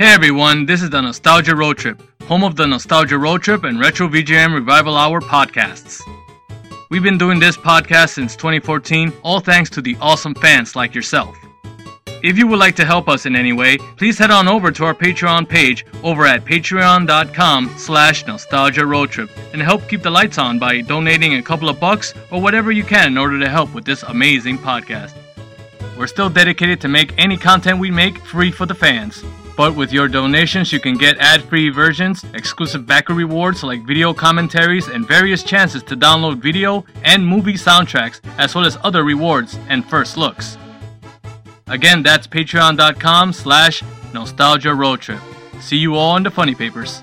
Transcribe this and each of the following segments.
Hey everyone, this is the Nostalgia Road Trip, home of the Nostalgia Road Trip and Retro VGM Revival Hour podcasts. We've been doing this podcast since 2014, all thanks to the awesome fans like yourself. If you would like to help us in any way, please head on over to our Patreon page over at patreon.com slash nostalgia road trip and help keep the lights on by donating a couple of bucks or whatever you can in order to help with this amazing podcast. We're still dedicated to make any content we make free for the fans. But with your donations, you can get ad free versions, exclusive backer rewards like video commentaries, and various chances to download video and movie soundtracks, as well as other rewards and first looks. Again, that's patreon.com slash nostalgia road trip. See you all in the funny papers.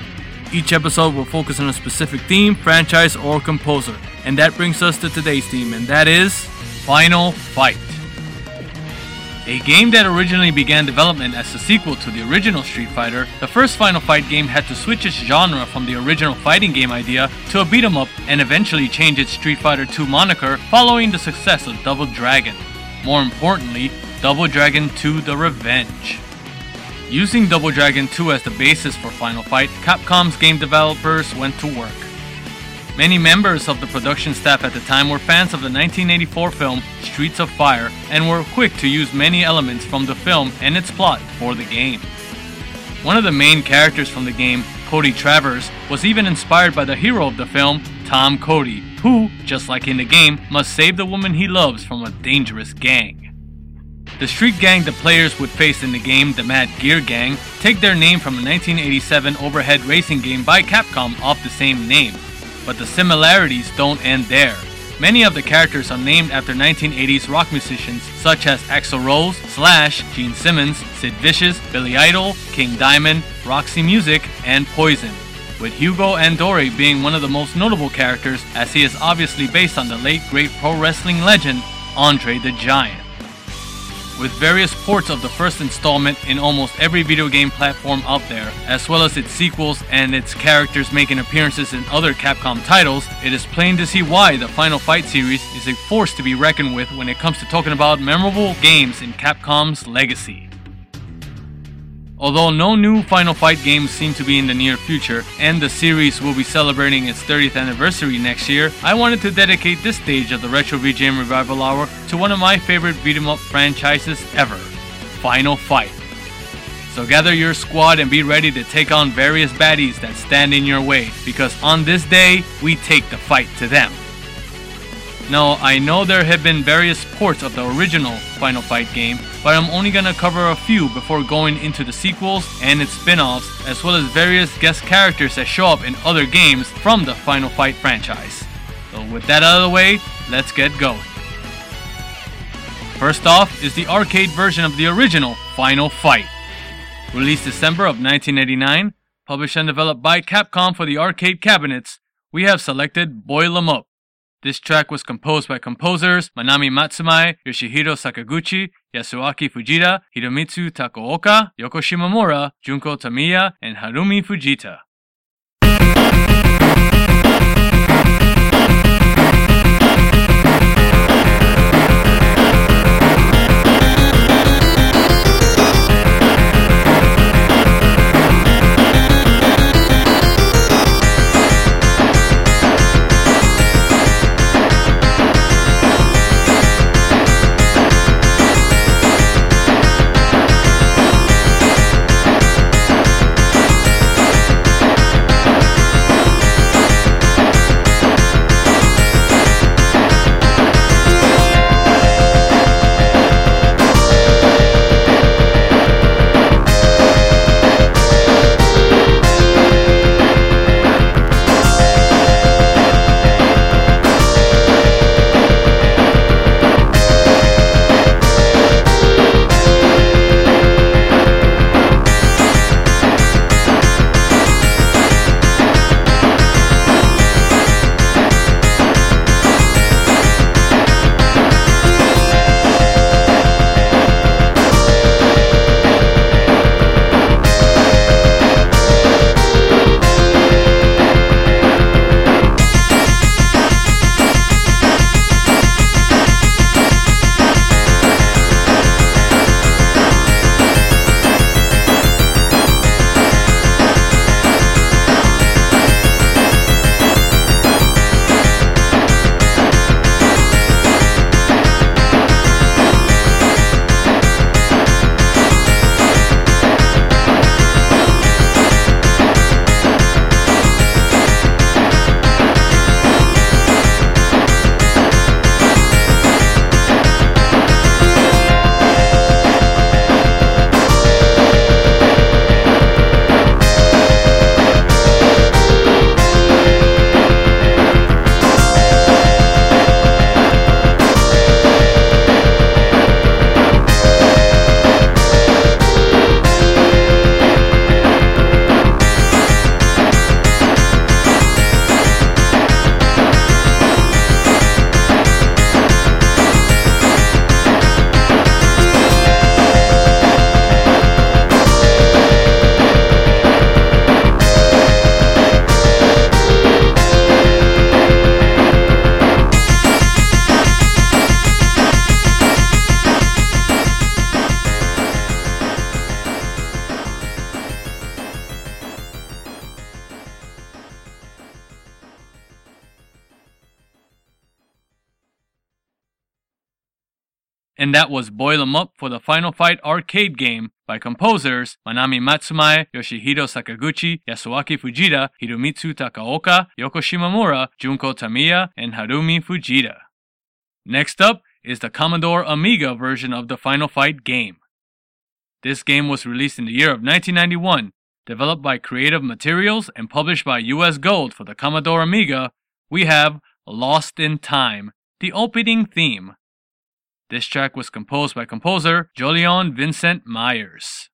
Each episode will focus on a specific theme, franchise, or composer. And that brings us to today's theme, and that is Final Fight. A game that originally began development as a sequel to the original Street Fighter, the first Final Fight game had to switch its genre from the original fighting game idea to a beat 'em up and eventually change its Street Fighter II moniker following the success of Double Dragon. More importantly, Double Dragon 2 The Revenge. Using Double Dragon 2 as the basis for Final Fight, Capcom's game developers went to work. Many members of the production staff at the time were fans of the 1984 film Streets of Fire and were quick to use many elements from the film and its plot for the game. One of the main characters from the game, Cody Travers, was even inspired by the hero of the film, Tom Cody, who, just like in the game, must save the woman he loves from a dangerous gang. The street gang the players would face in the game, the Mad Gear Gang, take their name from a 1987 overhead racing game by Capcom off the same name. But the similarities don't end there. Many of the characters are named after 1980s rock musicians such as Axl Rose, Slash, Gene Simmons, Sid Vicious, Billy Idol, King Diamond, Roxy Music, and Poison. With Hugo Andore being one of the most notable characters as he is obviously based on the late great pro wrestling legend Andre the Giant with various ports of the first installment in almost every video game platform out there, as well as its sequels and its characters making appearances in other Capcom titles, it is plain to see why the Final Fight series is a force to be reckoned with when it comes to talking about memorable games in Capcom's legacy. Although no new Final Fight games seem to be in the near future, and the series will be celebrating its 30th anniversary next year, I wanted to dedicate this stage of the Retro VGM Revival Hour to one of my favorite beat 'em up franchises ever Final Fight. So gather your squad and be ready to take on various baddies that stand in your way, because on this day, we take the fight to them. Now, I know there have been various ports of the original Final Fight game, but I'm only gonna cover a few before going into the sequels and its spin offs, as well as various guest characters that show up in other games from the Final Fight franchise. So, with that out of the way, let's get going. First off is the arcade version of the original Final Fight. Released December of 1989, published and developed by Capcom for the arcade cabinets, we have selected Boil 'em Up. This track was composed by composers Manami Matsumae, Yoshihiro Sakaguchi, Yasuaki Fujita, Hiromitsu Takaoka, Yoko Shimomura, Junko Tamiya, and Harumi Fujita. That was Boil 'em Up for the Final Fight arcade game by composers Manami Matsumae, Yoshihiro Sakaguchi, Yasuaki Fujita, Hiromitsu Takaoka, Yoko Shimomura, Junko Tamiya, and Harumi Fujita. Next up is the Commodore Amiga version of the Final Fight game. This game was released in the year of 1991, developed by Creative Materials and published by US Gold for the Commodore Amiga. We have Lost in Time, the opening theme. This track was composed by composer Jolyon Vincent Myers.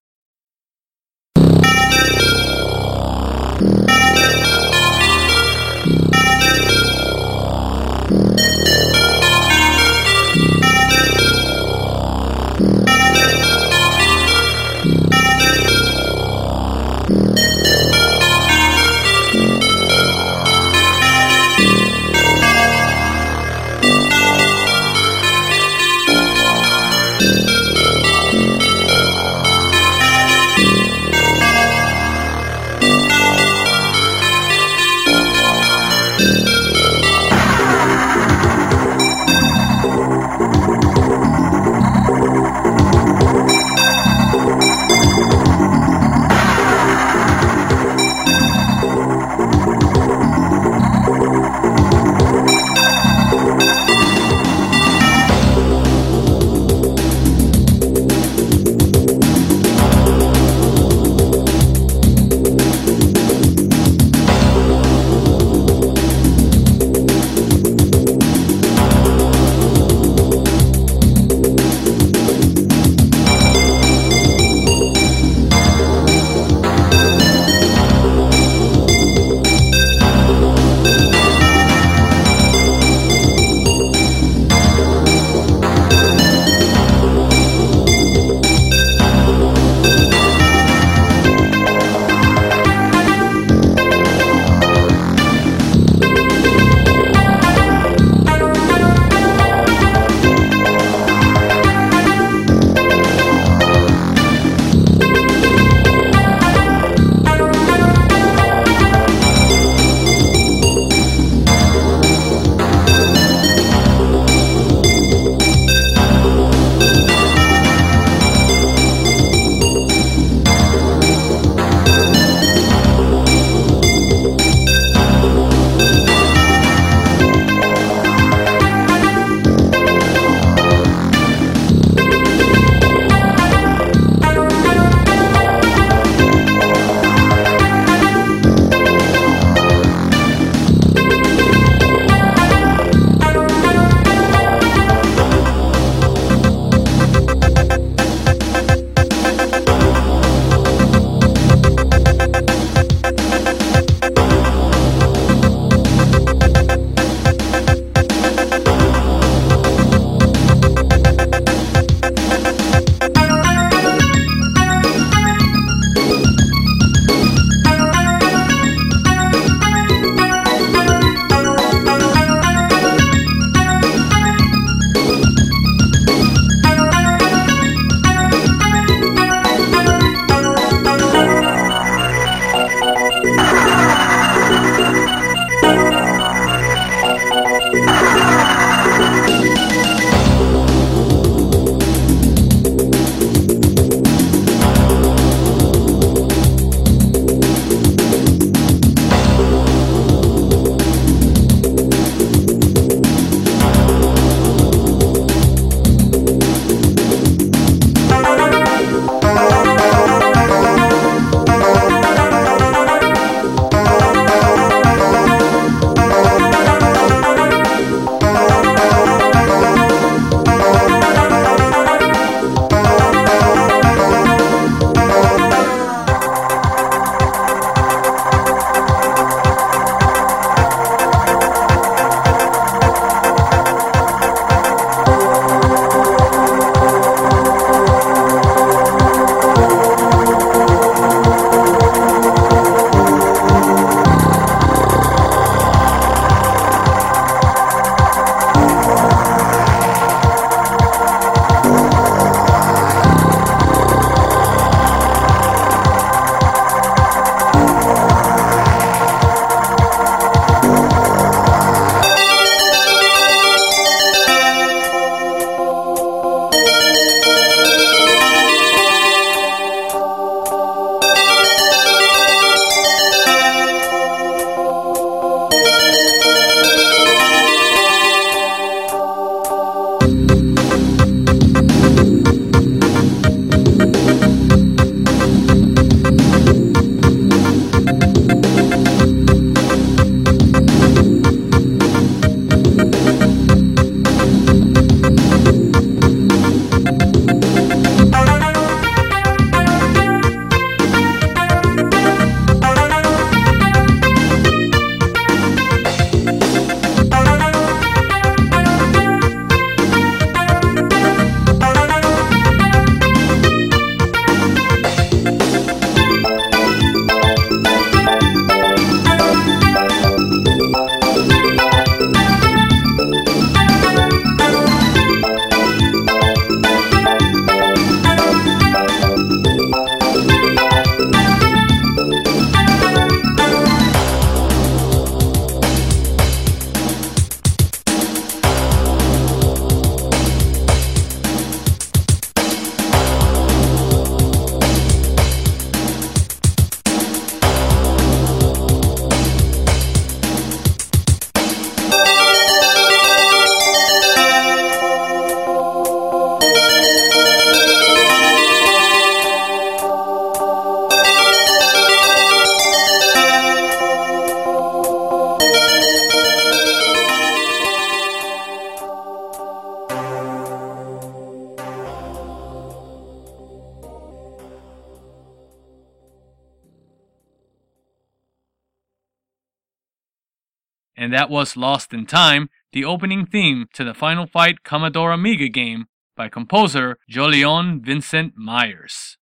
That was Lost in Time, the opening theme to the Final Fight Commodore Amiga game by composer Jolyon Vincent Myers.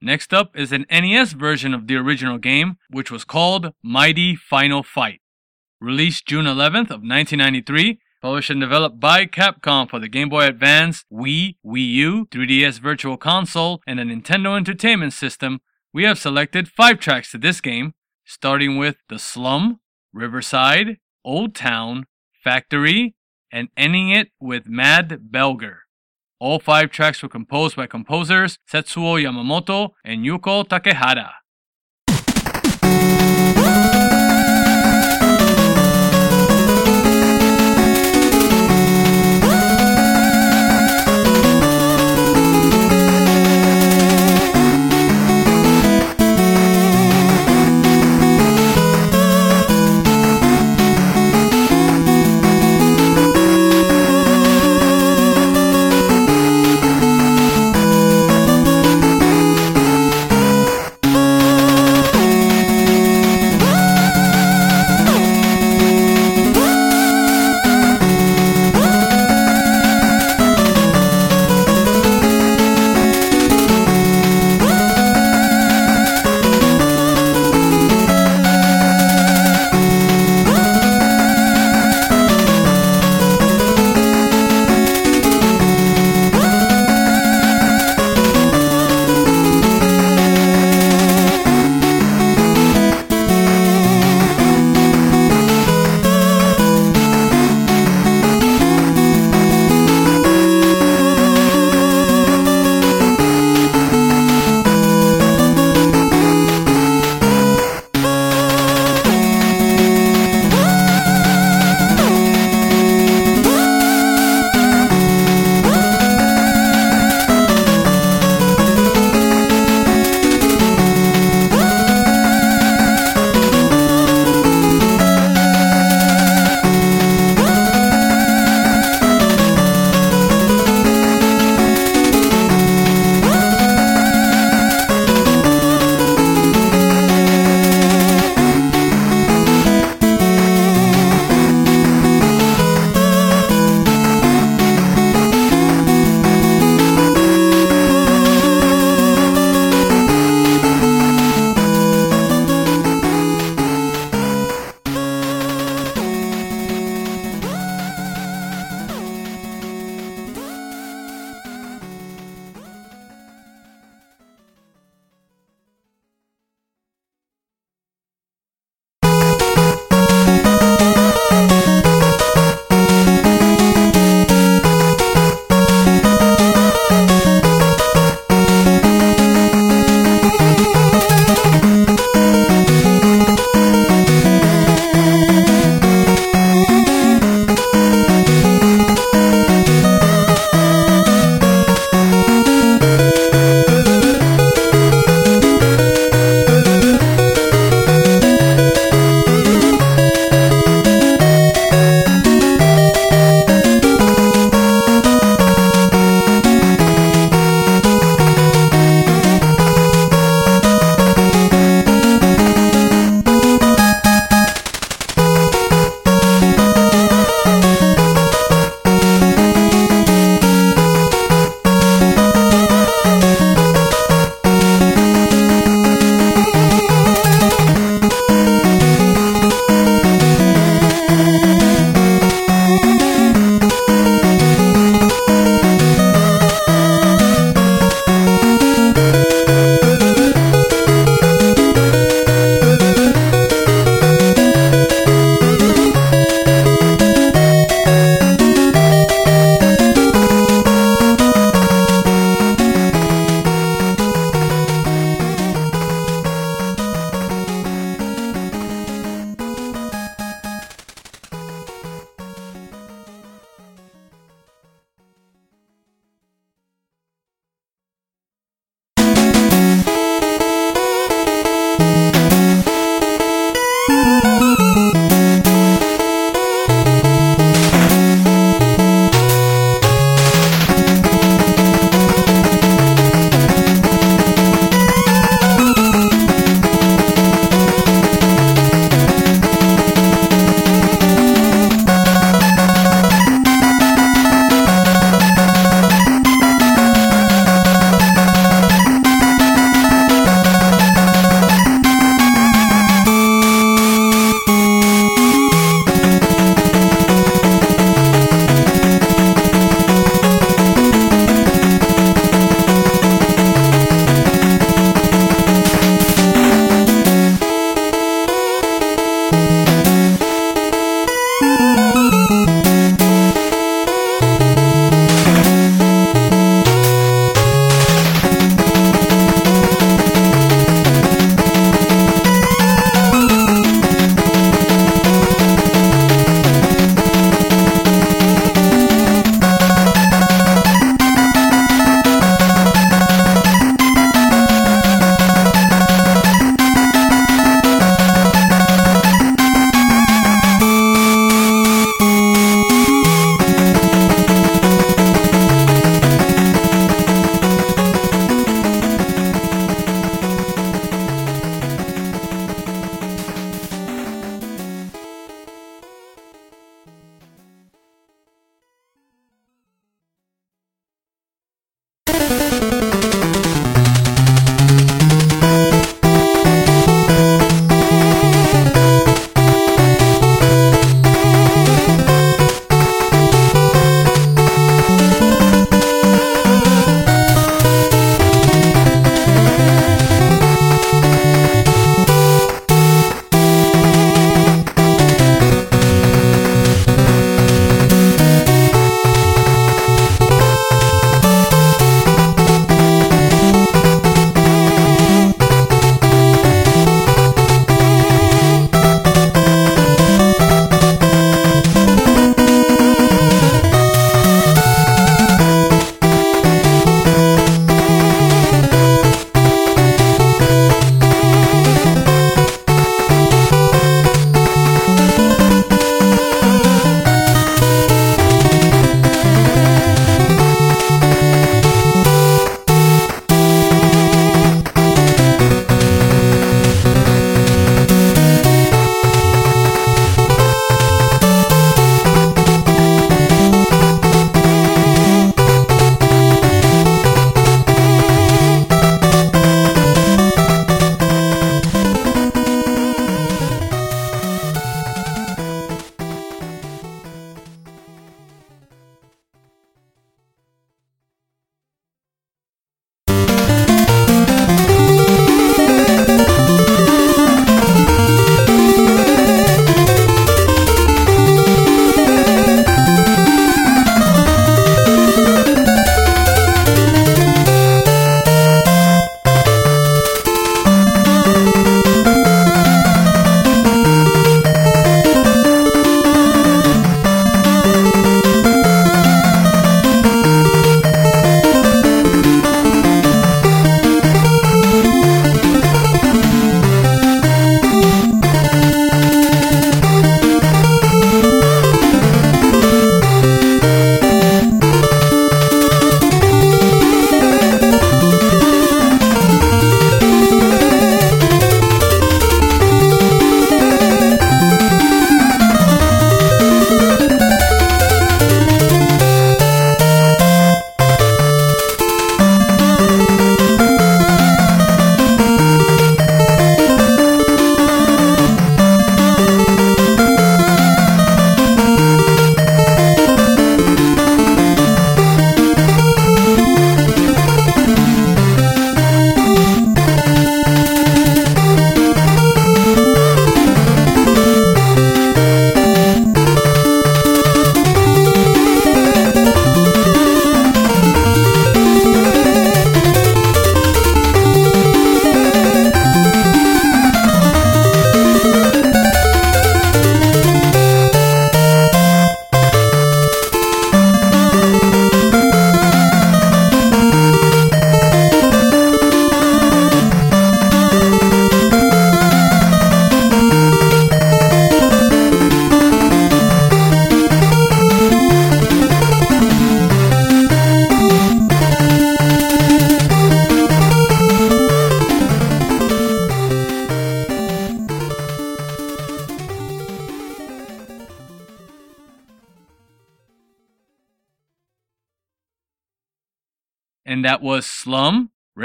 Next up is an NES version of the original game, which was called Mighty Final Fight. Released June 11th of 1993, published and developed by Capcom for the Game Boy Advance, Wii, Wii U, 3DS Virtual Console, and the Nintendo Entertainment System, we have selected five tracks to this game, starting with The Slum, Riverside, Old Town, Factory, and ending it with Mad Belger. All five tracks were composed by composers Setsuo Yamamoto and Yuko Takehara.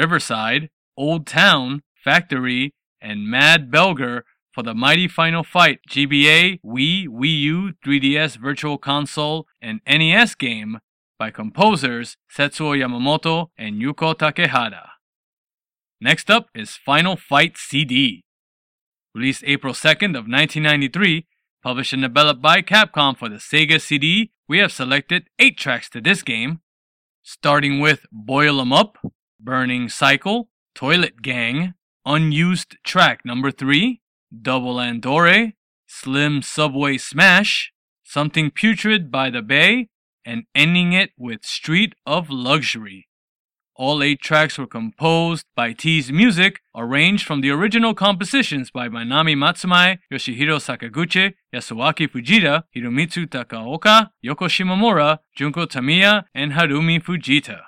Riverside, Old Town, Factory, and Mad Belger for the Mighty Final Fight GBA, Wii, Wii U, 3DS Virtual Console, and NES game by composers Setsuo Yamamoto and Yuko Takehara. Next up is Final Fight CD. Released April 2nd of 1993, published and developed by Capcom for the Sega CD, we have selected 8 tracks to this game, starting with Boil 'em Up, Burning Cycle, Toilet Gang, Unused Track Number 3, Double Andore, Slim Subway Smash, Something Putrid by the Bay, and ending it with Street of Luxury. All eight tracks were composed by T's music, arranged from the original compositions by Manami Matsumae, Yoshihiro Sakaguchi, Yasuaki Fujita, Hiromitsu Takaoka, Yoko Shimomura, Junko Tamiya, and Harumi Fujita.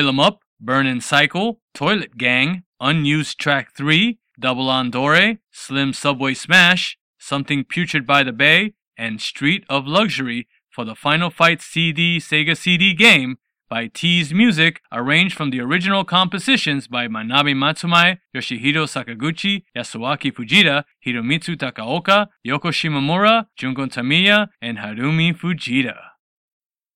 Boil 'em Up, Burnin' Cycle, Toilet Gang, Unused Track 3, Double Andore, Slim Subway Smash, Something Putrid by the Bay, and Street of Luxury for the Final Fight CD Sega CD game by T's Music, arranged from the original compositions by Manami Matsumae, Yoshihiro Sakaguchi, Yasuaki Fujita, Hiromitsu Takaoka, Yoko Shimomura, Junko Tamiya, and Harumi Fujita.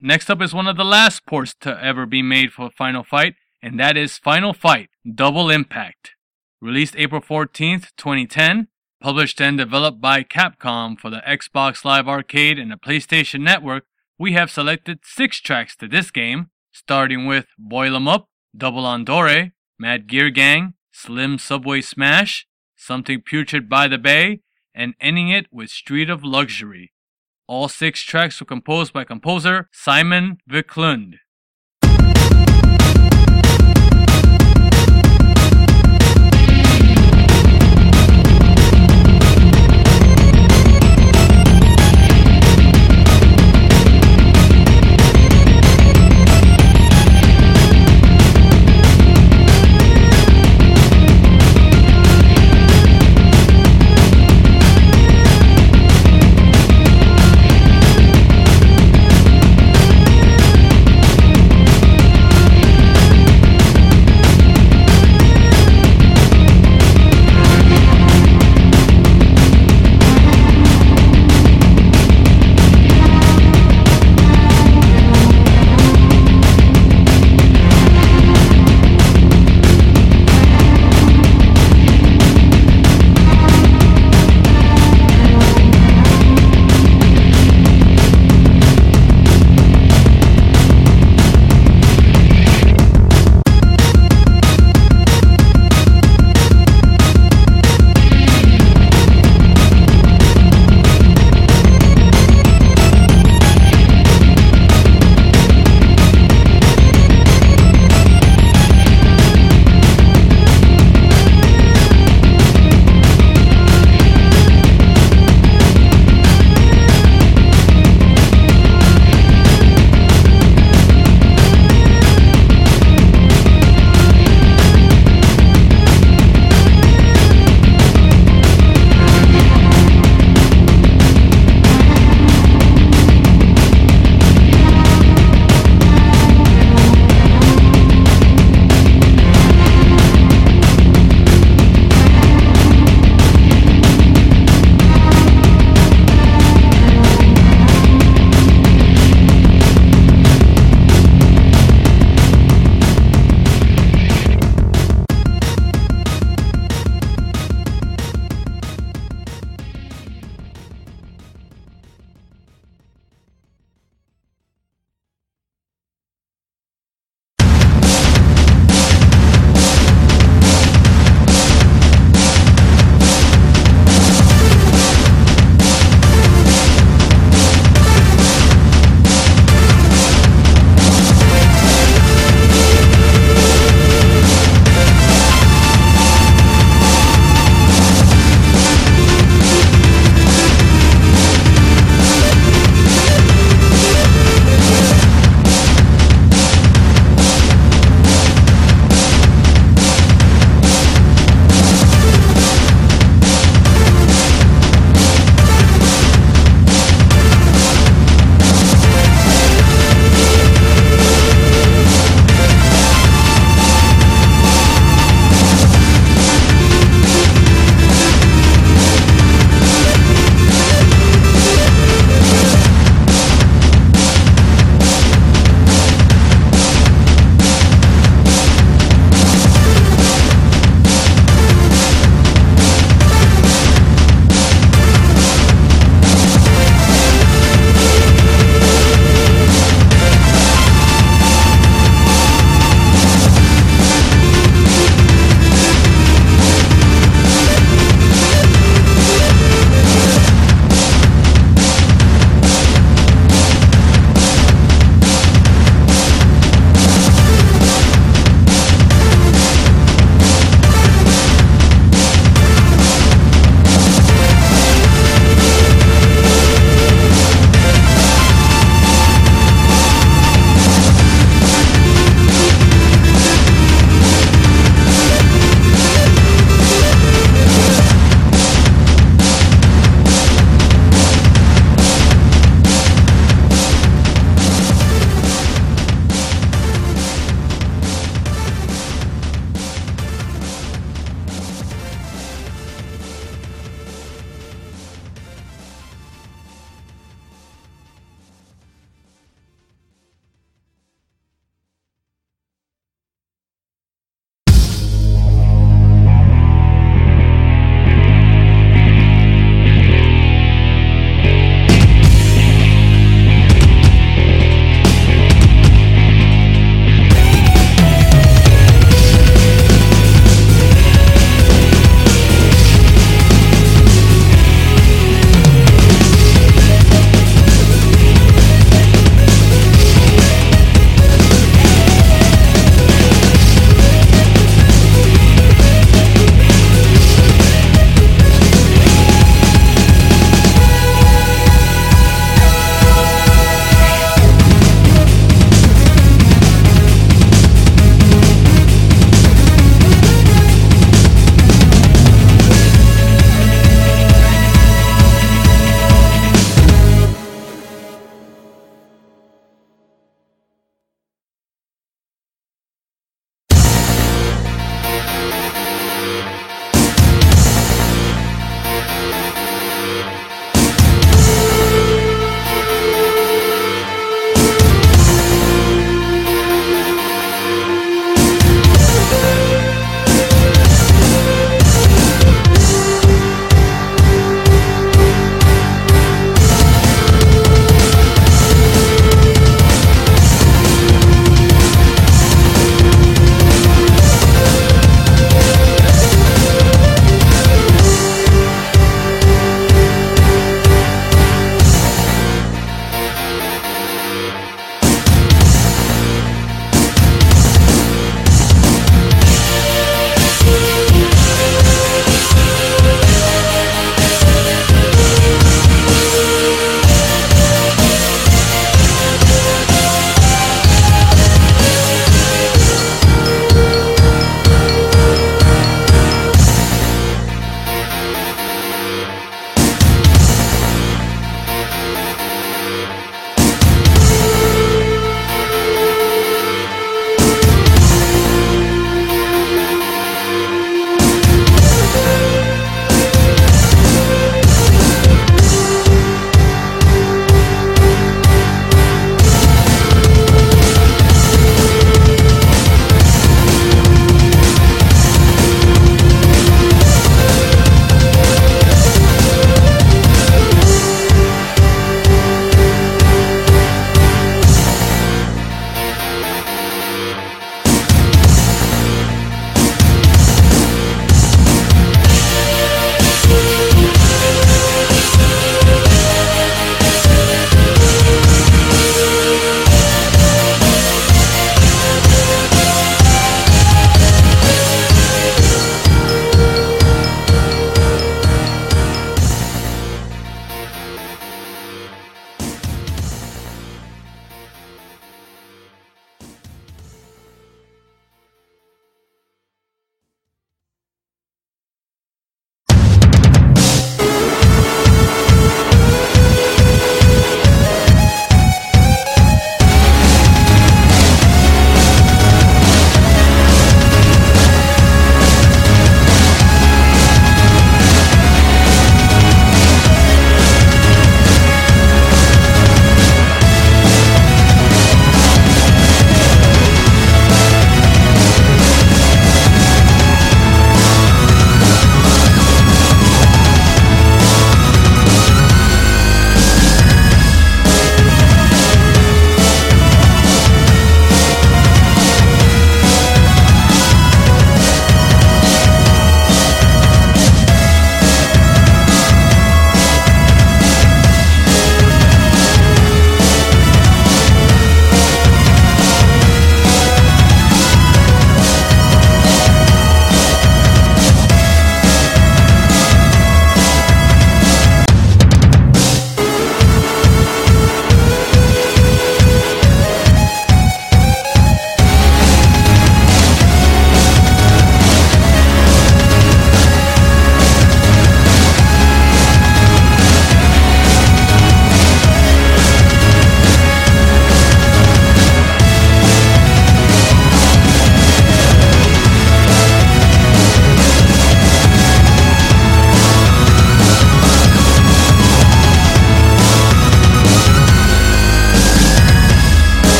Next up is one of the last ports to ever be made for Final Fight, and that is Final Fight Double Impact. Released April 14th, 2010, published and developed by Capcom for the Xbox Live Arcade and the PlayStation Network, we have selected six tracks to this game, starting with Boil 'em Up, Double Andore, Mad Gear Gang, Slim Subway Smash, Something Putrid by the Bay, and ending it with Street of Luxury. All six tracks were composed by composer Simon Viklund.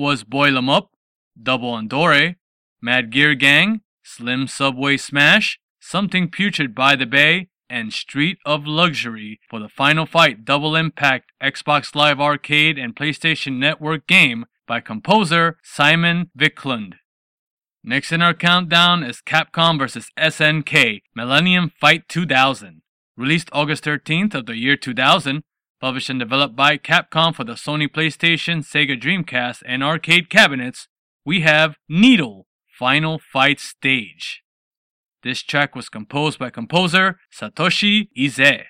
Was Boil 'em Up, Double Andore, Mad Gear Gang, Slim Subway Smash, Something Putrid by the Bay, and Street of Luxury for the Final Fight Double Impact Xbox Live Arcade and PlayStation Network game by composer Simon Viklund. Next in our countdown is Capcom vs. SNK Millennium Fight 2000. Released August 13th of the year 2000, published and developed by Capcom for the Sony PlayStation, Sega Dreamcast, and arcade cabinets, we have Needle Final Fight Stage. This track was composed by composer Satoshi Ise.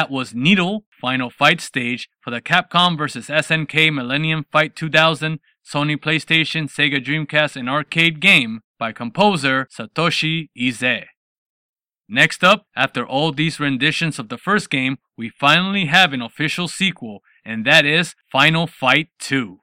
That was Needle Final Fight Stage for the Capcom vs. SNK Millennium Fight 2000 Sony PlayStation, Sega Dreamcast, and arcade game by composer Satoshi Ise. Next up, after all these renditions of the first game, we finally have an official sequel, and that is Final Fight 2.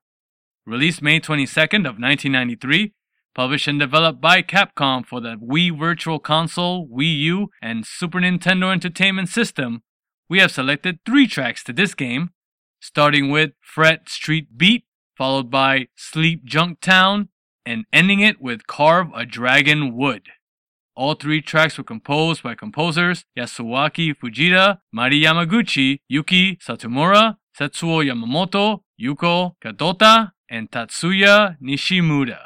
Released May 22nd of 1993, published and developed by Capcom for the Wii Virtual Console, Wii U, and Super Nintendo Entertainment System, we have selected three tracks to this game, starting with Fret Street Beat, followed by Sleep Junktown, and ending it with Carve a Dragon Wood. All three tracks were composed by composers Yasuaki Fujita, Mari Yamaguchi, Yuki Satomura, Setsuo Yamamoto, Yuko Kadota, and Tatsuya Nishimura.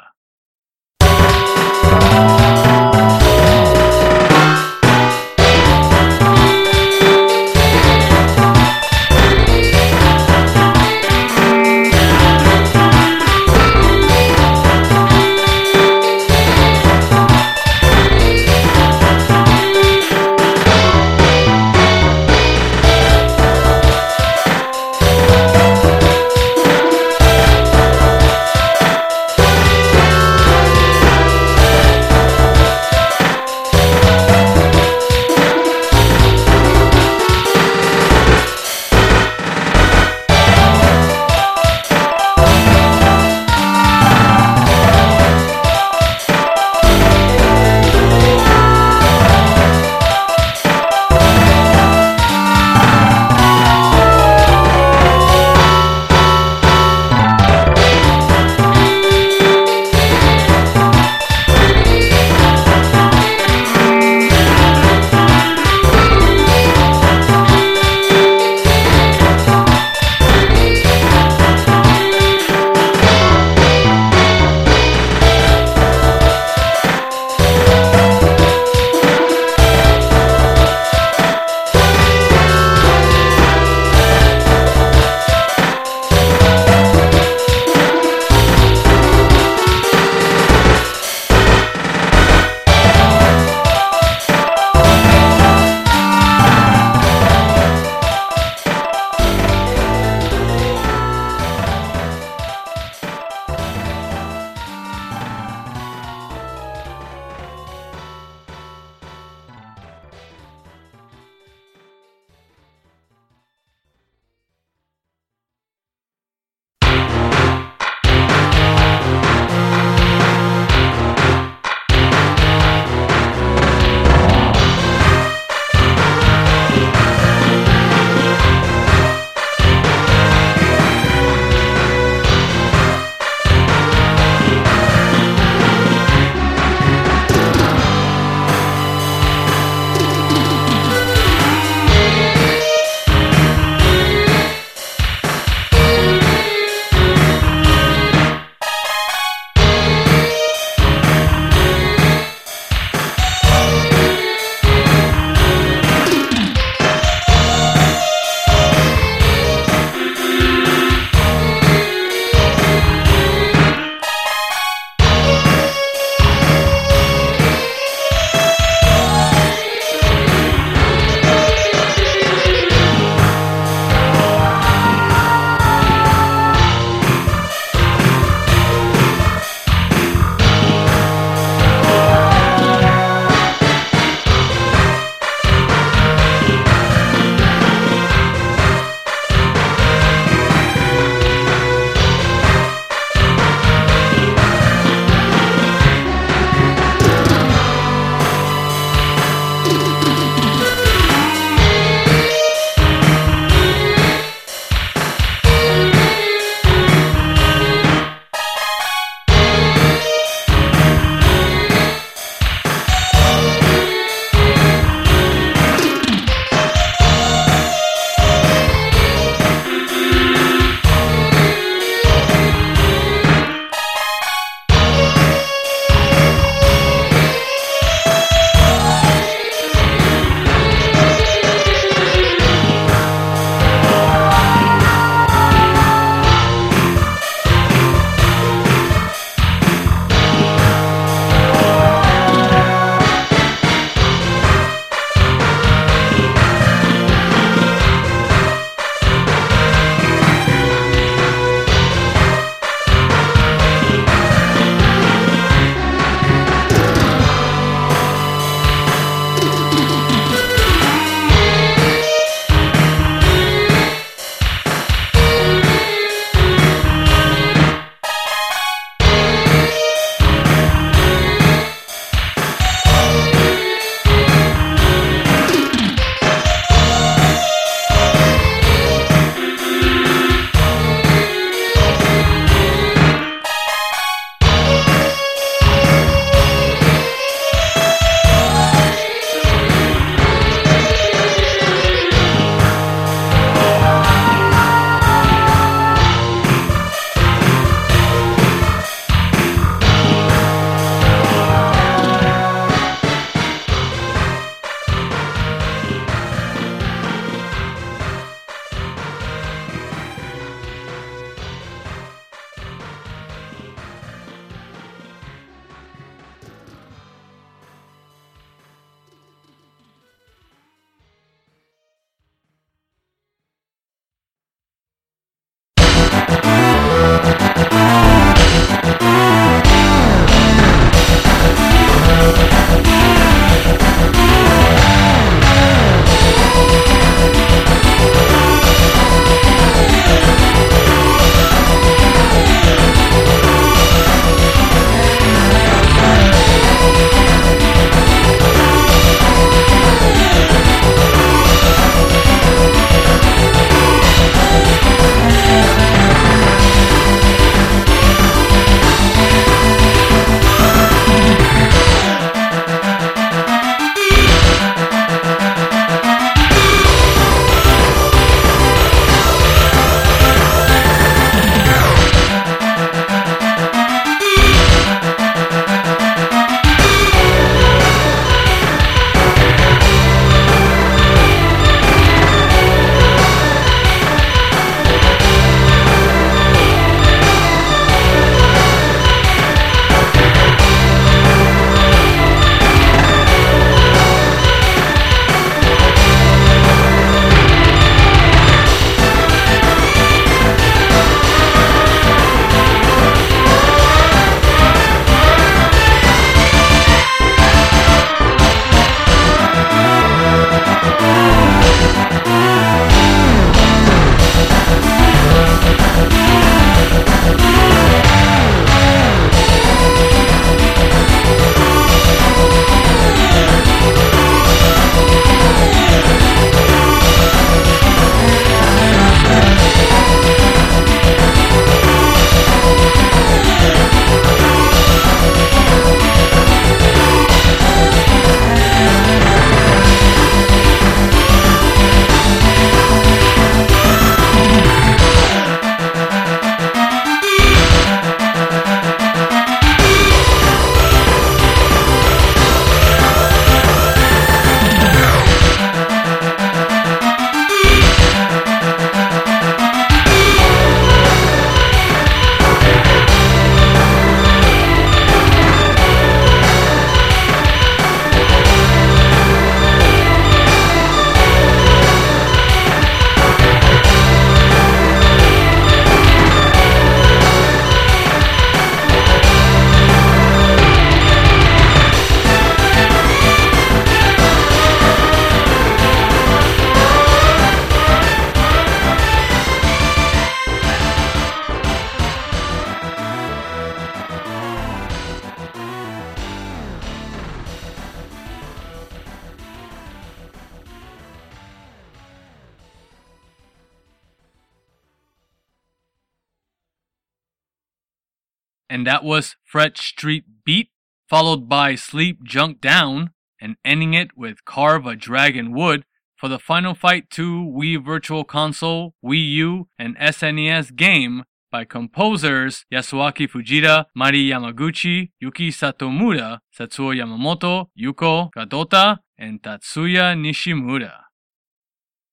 By Sleep Junk Down, and ending it with Carve a Dragon Wood for the Final Fight 2 Wii Virtual Console, Wii U, and SNES game by composers Yasuaki Fujita, Mari Yamaguchi, Yuki Satomura, Satsuo Yamamoto, Yuko Kadota, and Tatsuya Nishimura.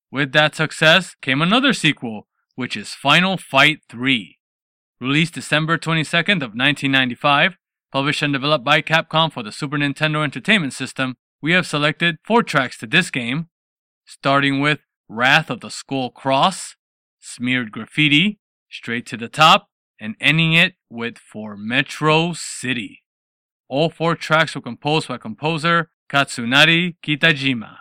With that success came another sequel, which is Final Fight 3. Released December 22nd of 1995, published and developed by Capcom for the Super Nintendo Entertainment System, we have selected four tracks to this game, starting with Wrath of the Skull Cross, Smeared Graffiti, Straight to the Top, and ending it with For Metro City. All four tracks were composed by composer Katsunari Kitajima.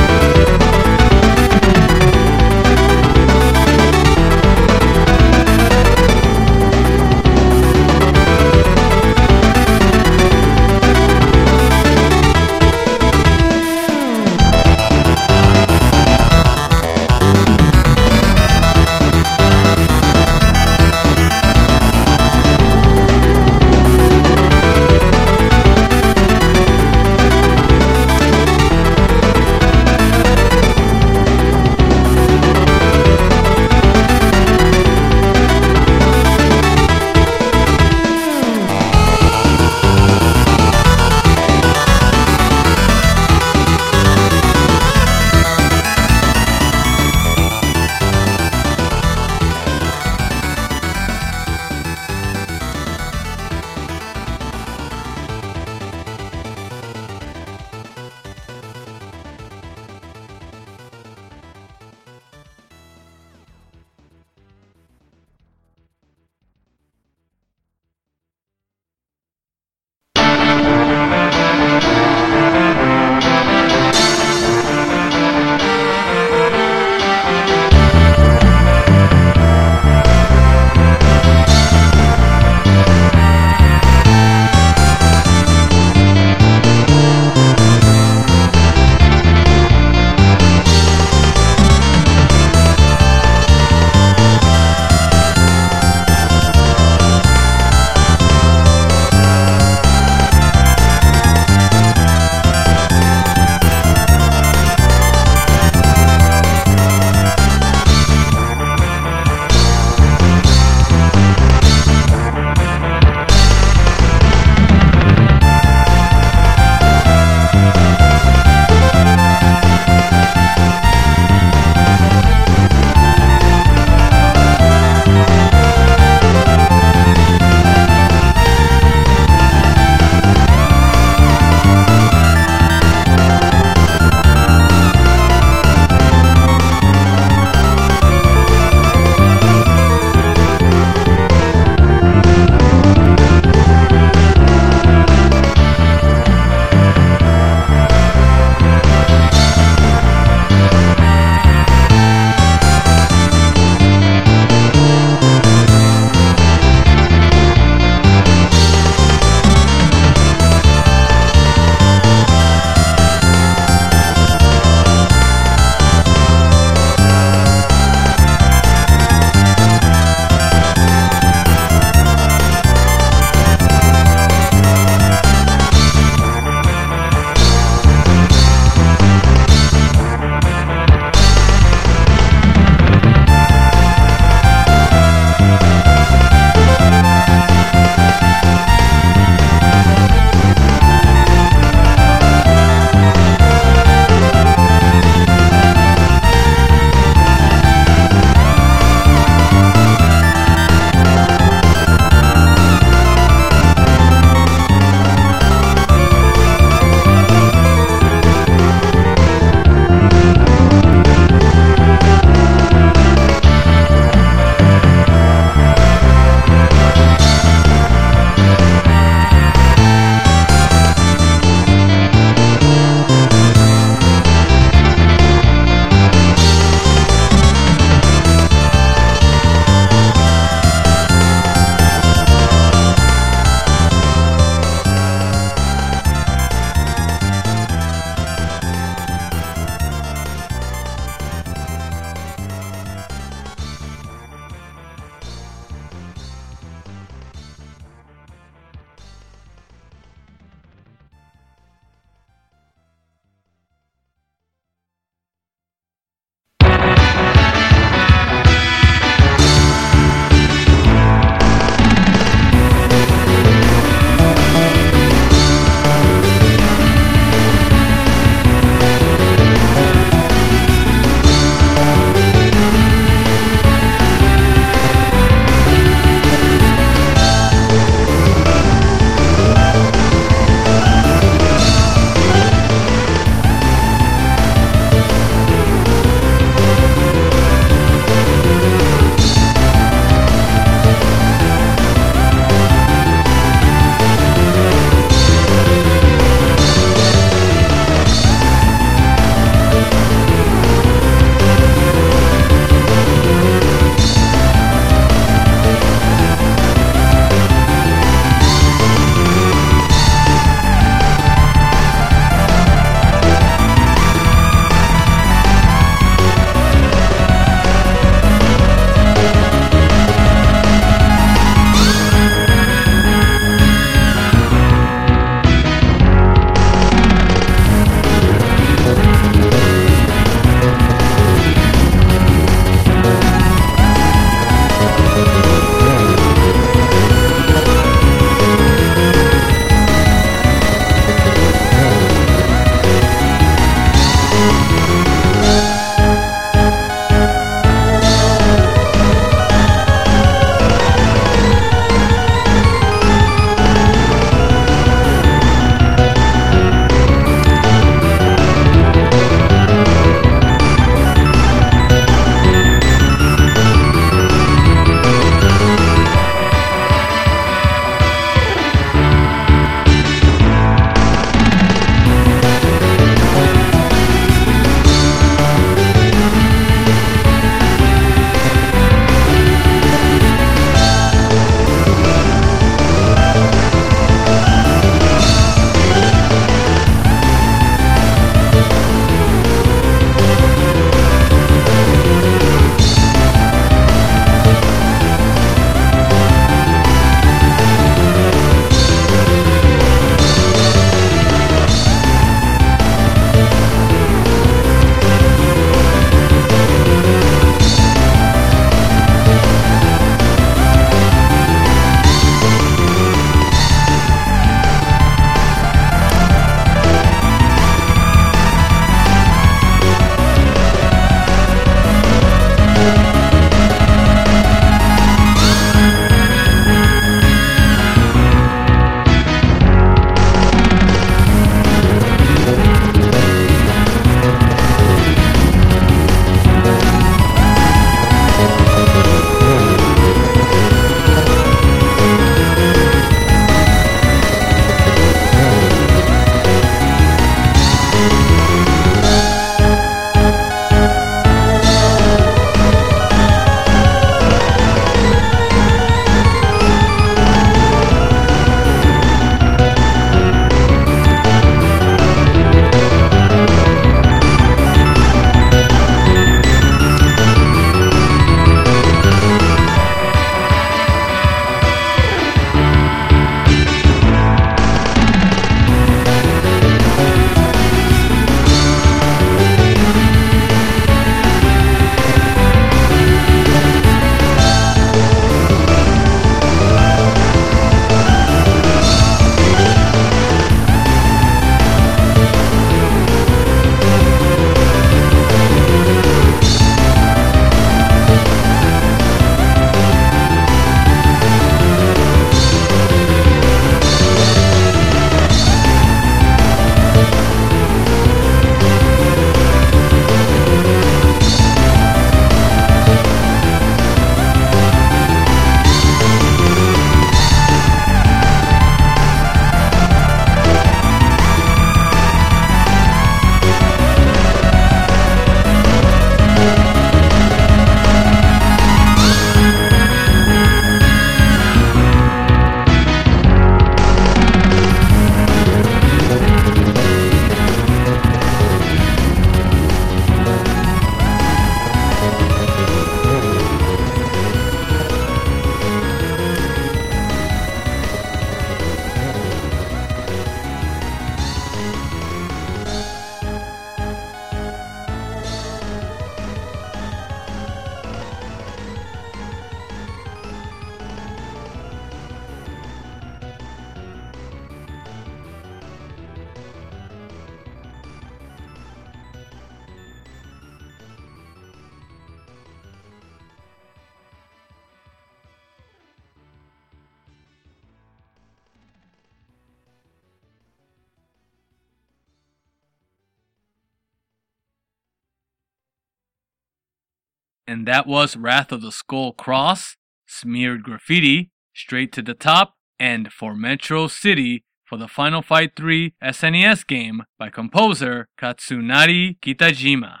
And that was Wrath of the Skull Cross, Smeared Graffiti, Straight to the Top, and For Metro City for the Final Fight 3 SNES game by composer Katsunari Kitajima.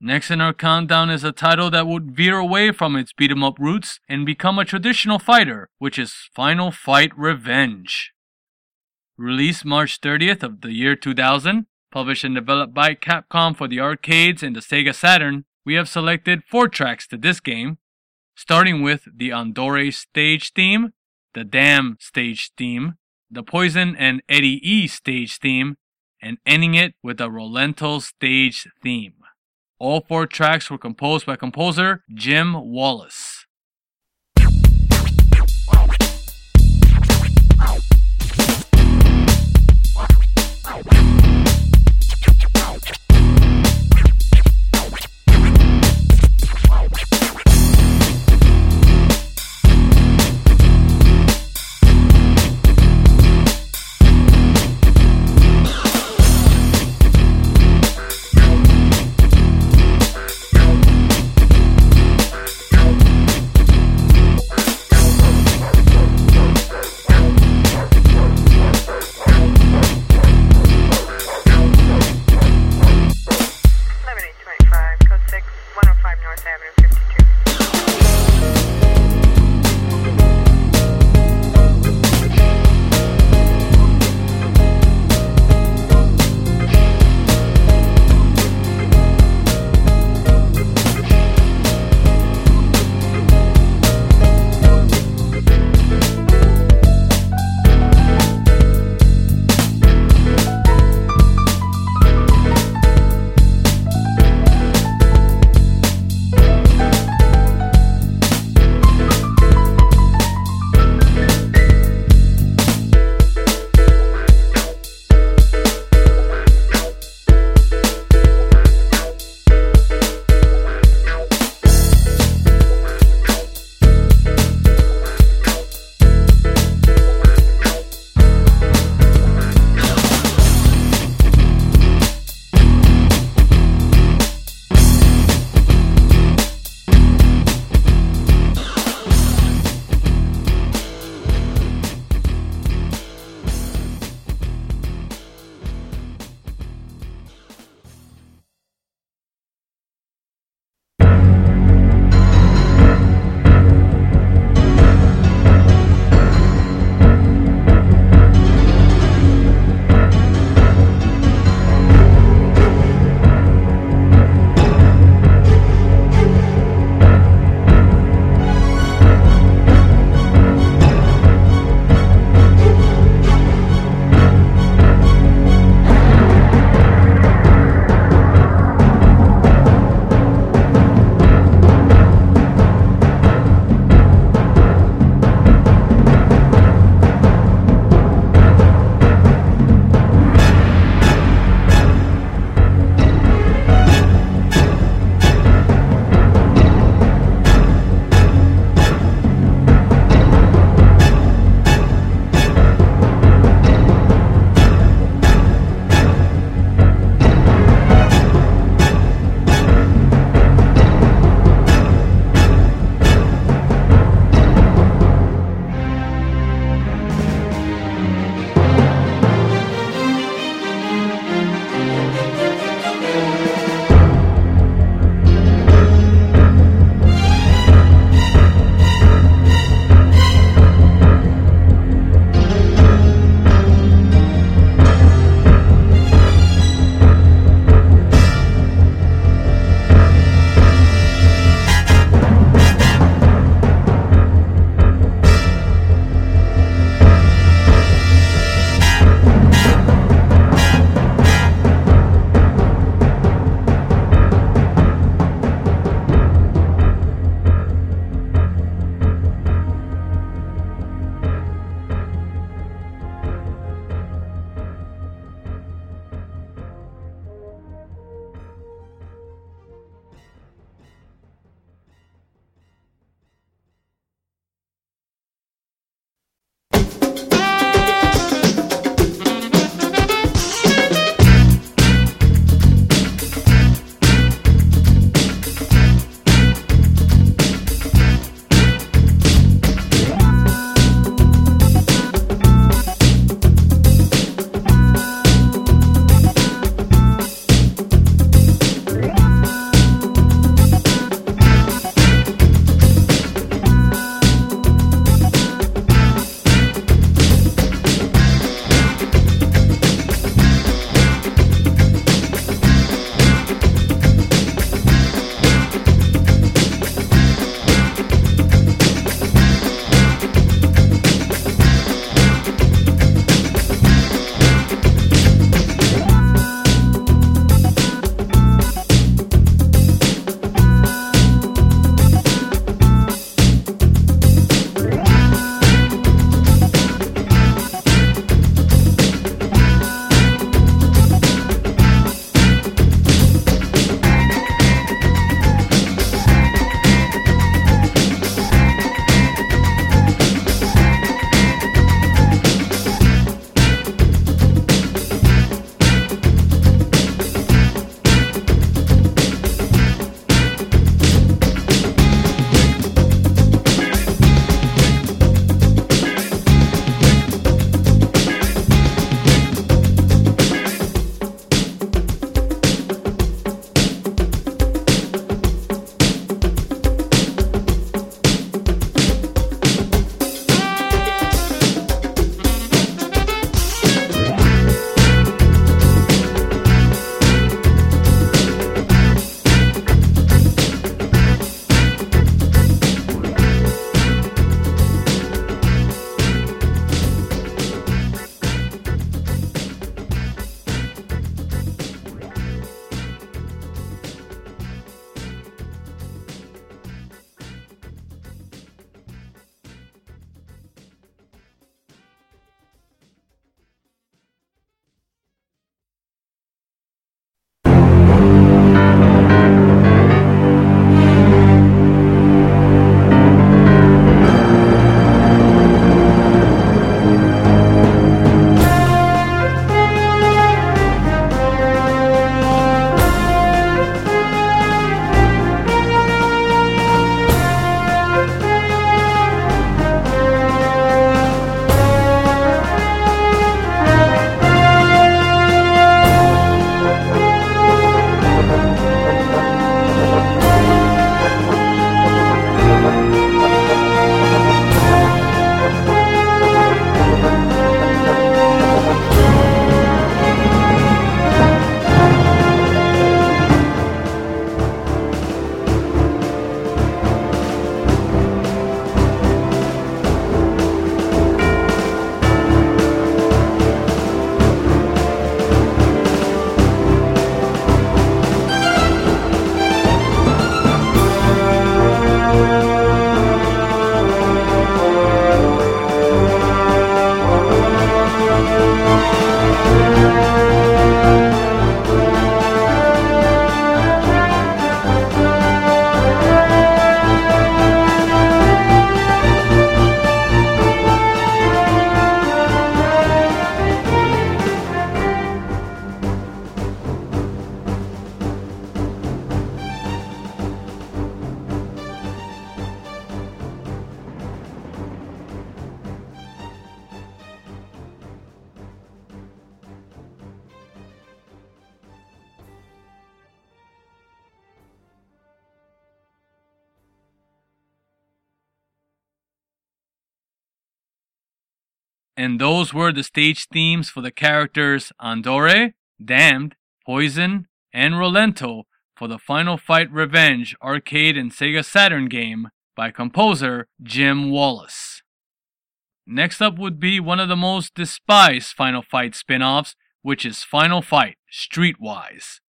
Next in our countdown is a title that would veer away from its beat 'em up roots and become a traditional fighter, which is Final Fight Revenge. Released March 30th of the year 2000, published and developed by Capcom for the arcades and the Sega Saturn, we have selected four tracks to this game, starting with the Andore stage theme, the Dam stage theme, the Poison and Eddie E stage theme, and ending it with the Rolento stage theme. All four tracks were composed by composer Jim Wallace. And those were the stage themes for the characters Andore, Damned, Poison, and Rolento for the Final Fight Revenge arcade and Sega Saturn game by composer Jim Wallace. Next up would be one of the most despised Final Fight spin offs, which is Final Fight Streetwise.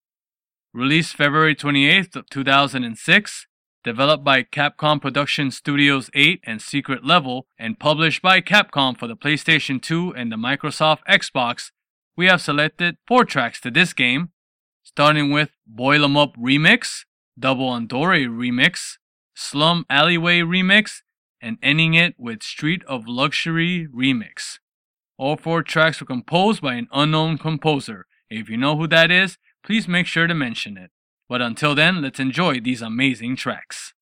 Released February 28th of 2006, developed by Capcom Production Studios 8 and Secret Level, and published by Capcom for the PlayStation 2 and the Microsoft Xbox, we have selected four tracks to this game, starting with Boil 'em Up Remix, Double Andore Remix, Slum Alleyway Remix, and ending it with Street of Luxury Remix. All four tracks were composed by an unknown composer. If you know who that is, please make sure to mention it. But until then, let's enjoy these amazing tracks.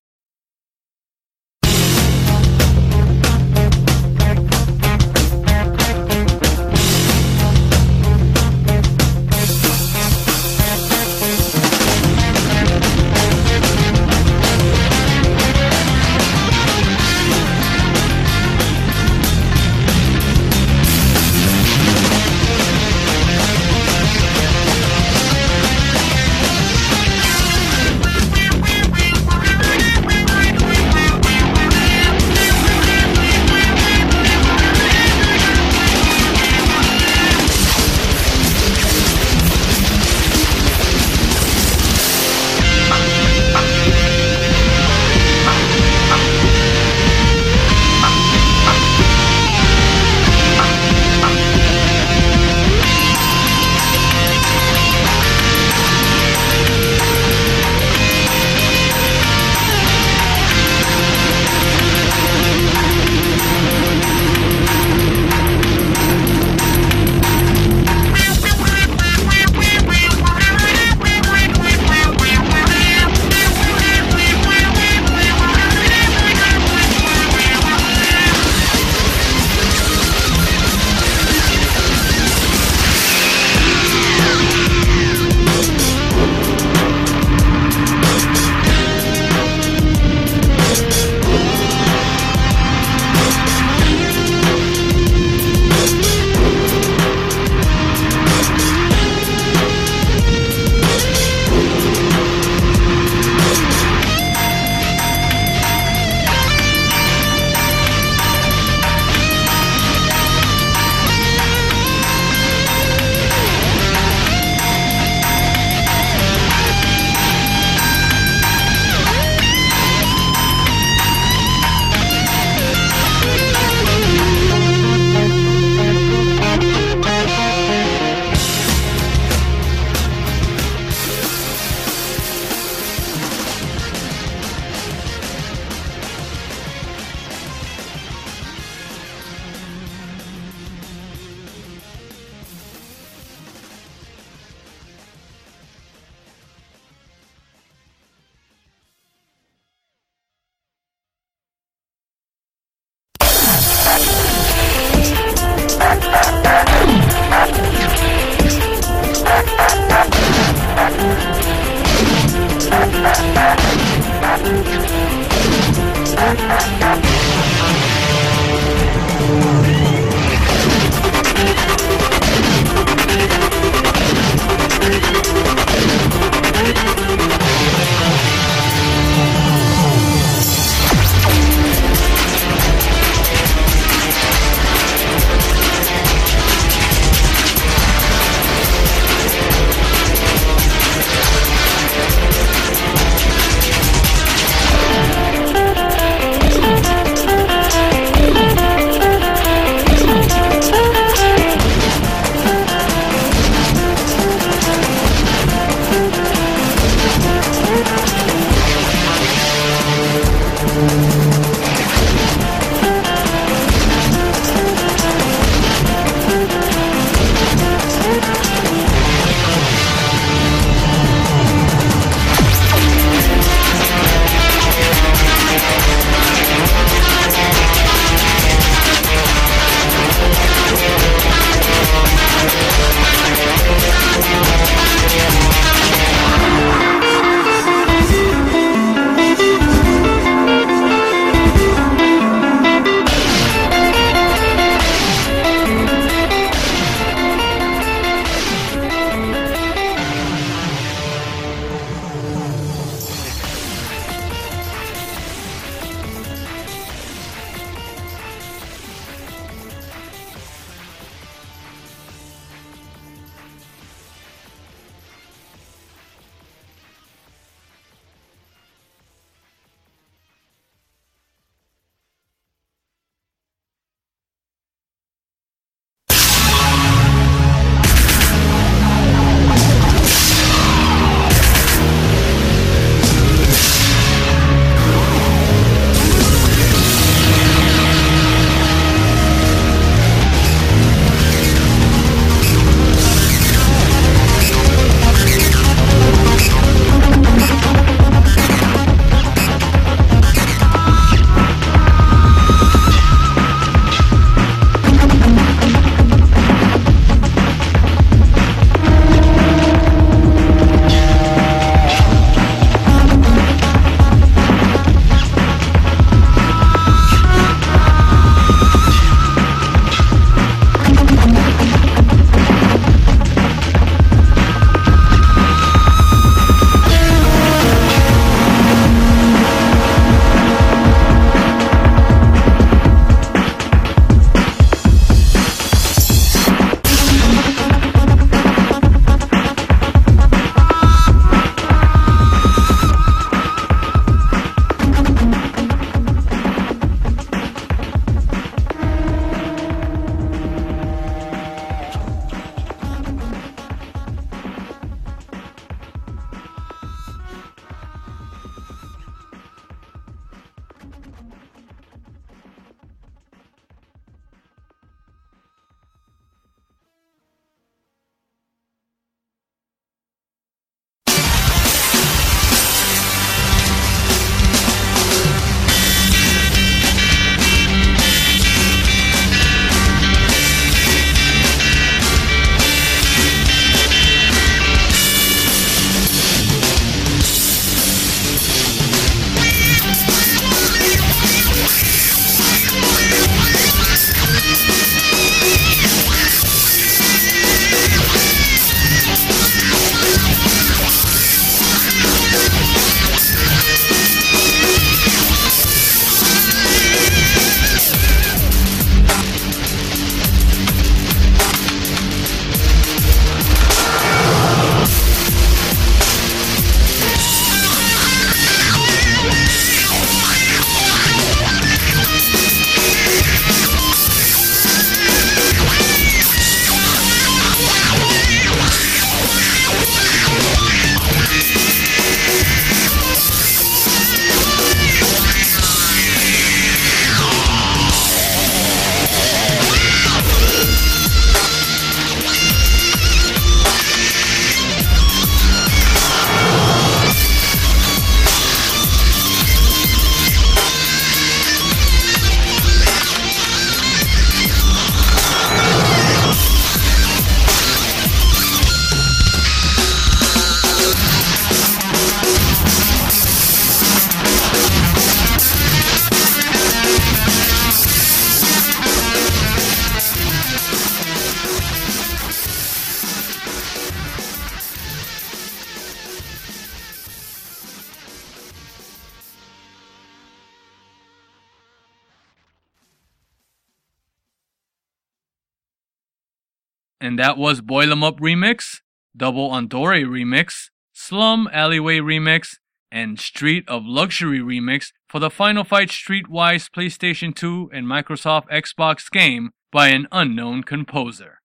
That was Boil 'em Up Remix, Double Andore Remix, Slum Alleyway Remix, and Street of Luxury Remix for the Final Fight Streetwise PlayStation 2 and Microsoft Xbox game by an unknown composer.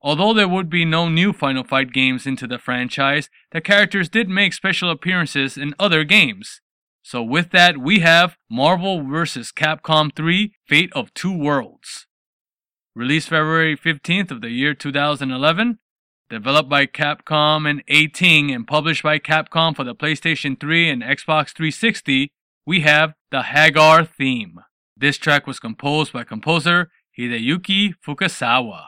Although there would be no new Final Fight games into the franchise, the characters did make special appearances in other games. So with that, we have Marvel vs. Capcom 3 Fate of Two Worlds. Released February 15th of the year 2011, developed by Capcom and Eighting and published by Capcom for the PlayStation 3 and Xbox 360, we have the Haggar theme. This track was composed by composer Hideyuki Fukasawa.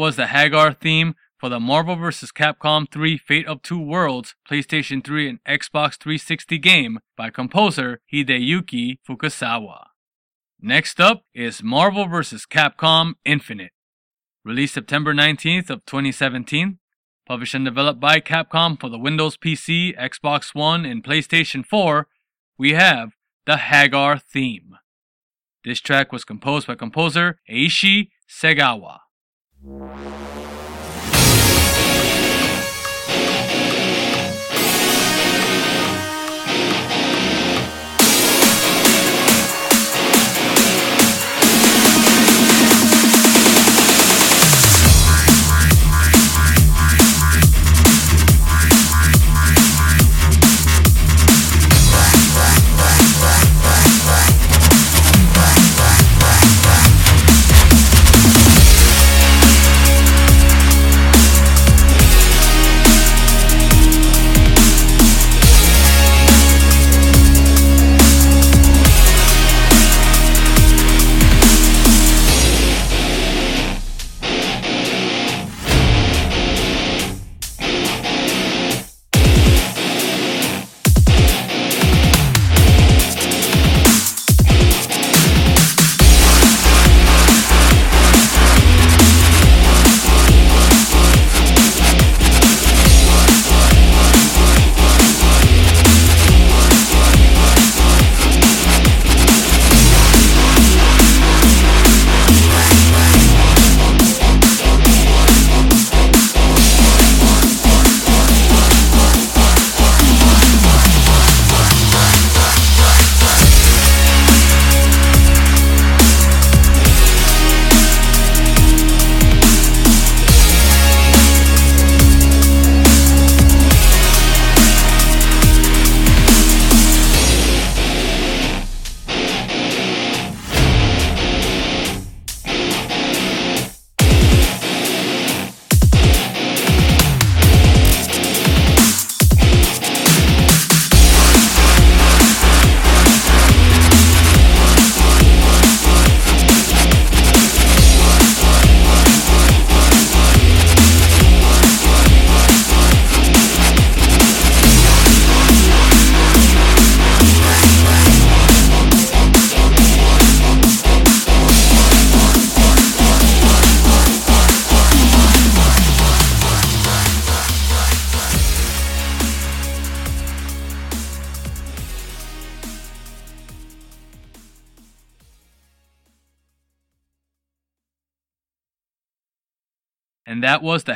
Was the Haggar theme for the Marvel vs. Capcom 3 Fate of Two Worlds PlayStation 3 and Xbox 360 game by composer Hideyuki Fukasawa. Next up is Marvel vs. Capcom Infinite. Released September 19th of 2017, published and developed by Capcom for the Windows PC, Xbox One, and PlayStation 4, we have the Haggar theme. This track was composed by composer Eiichi Segawa. you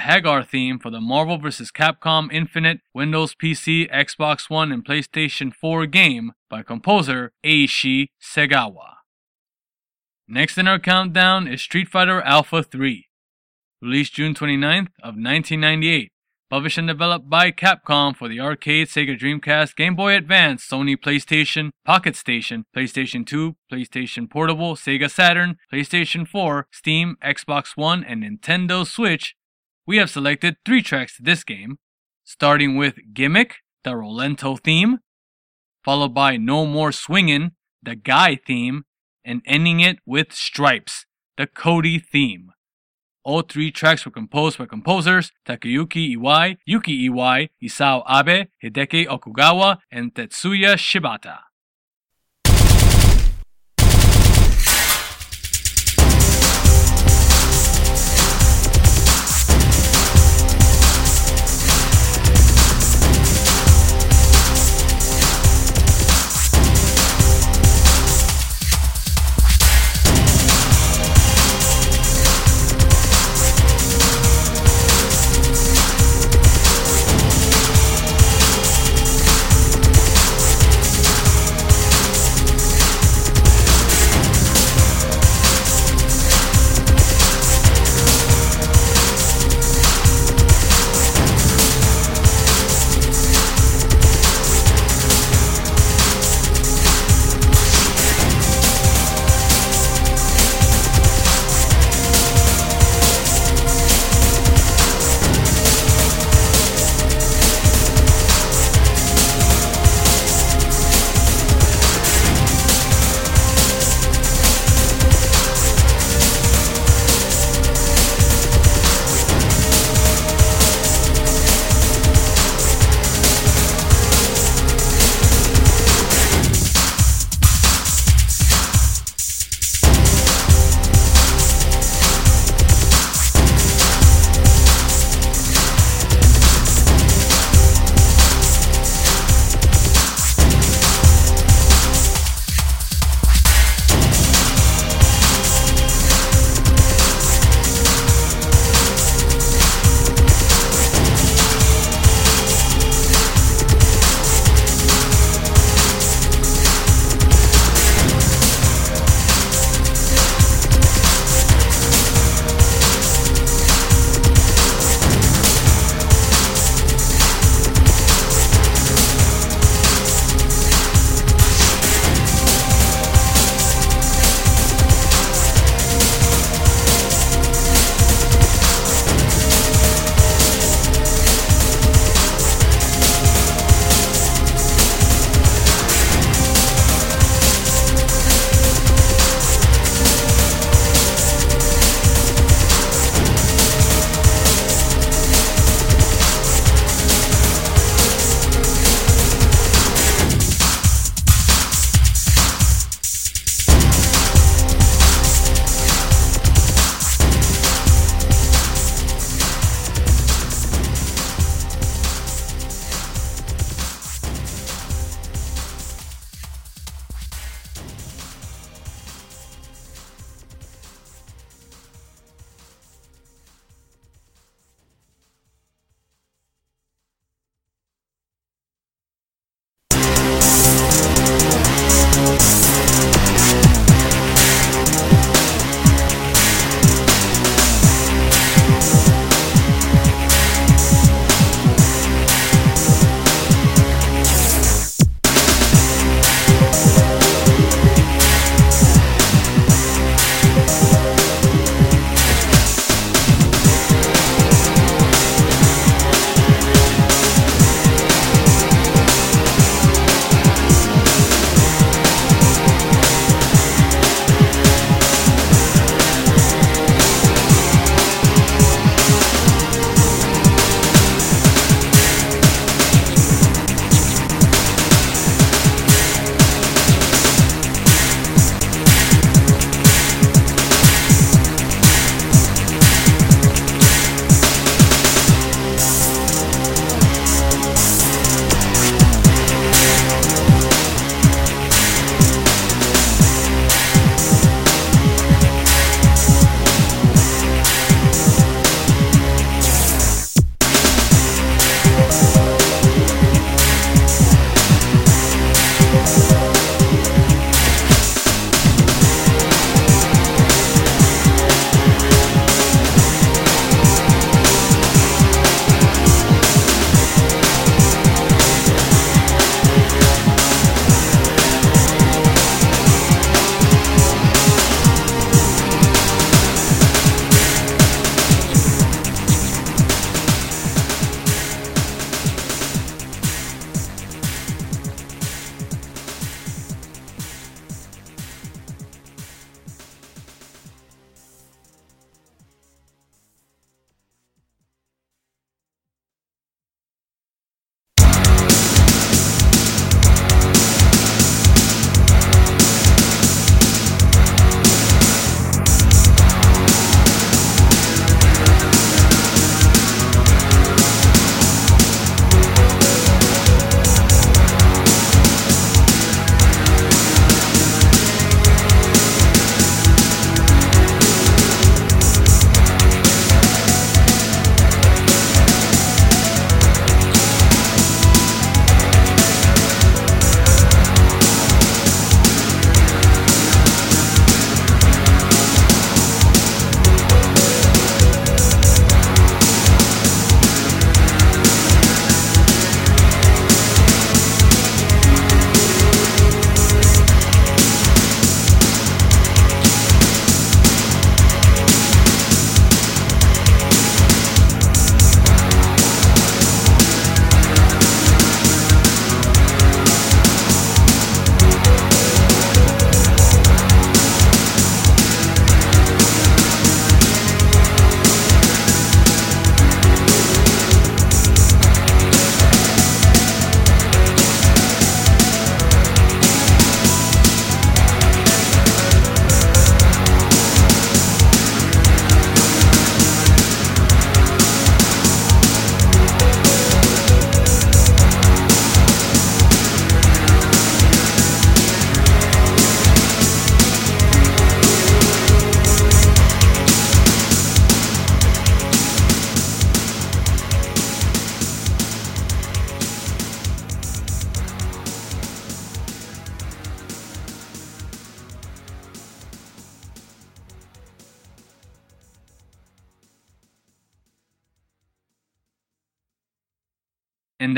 Haggar theme for the Marvel vs. Capcom Infinite Windows PC, Xbox One, and PlayStation 4 game by composer Eiichi Segawa. Next in our countdown is Street Fighter Alpha 3. Released June 29th of 1998. Published and developed by Capcom for the arcade, Sega Dreamcast, Game Boy Advance, Sony PlayStation, Pocket Station, PlayStation 2, PlayStation Portable, Sega Saturn, PlayStation 4, Steam, Xbox One, and Nintendo Switch, we have selected three tracks to this game, starting with Gimmick, the Rolento theme, followed by No More Swingin', the Guy theme, and ending it with Stripes, the Cody theme. All three tracks were composed by composers Takayuki Iwai, Yuki Iwai, Isao Abe, Hideki Okugawa, and Tetsuya Shibata.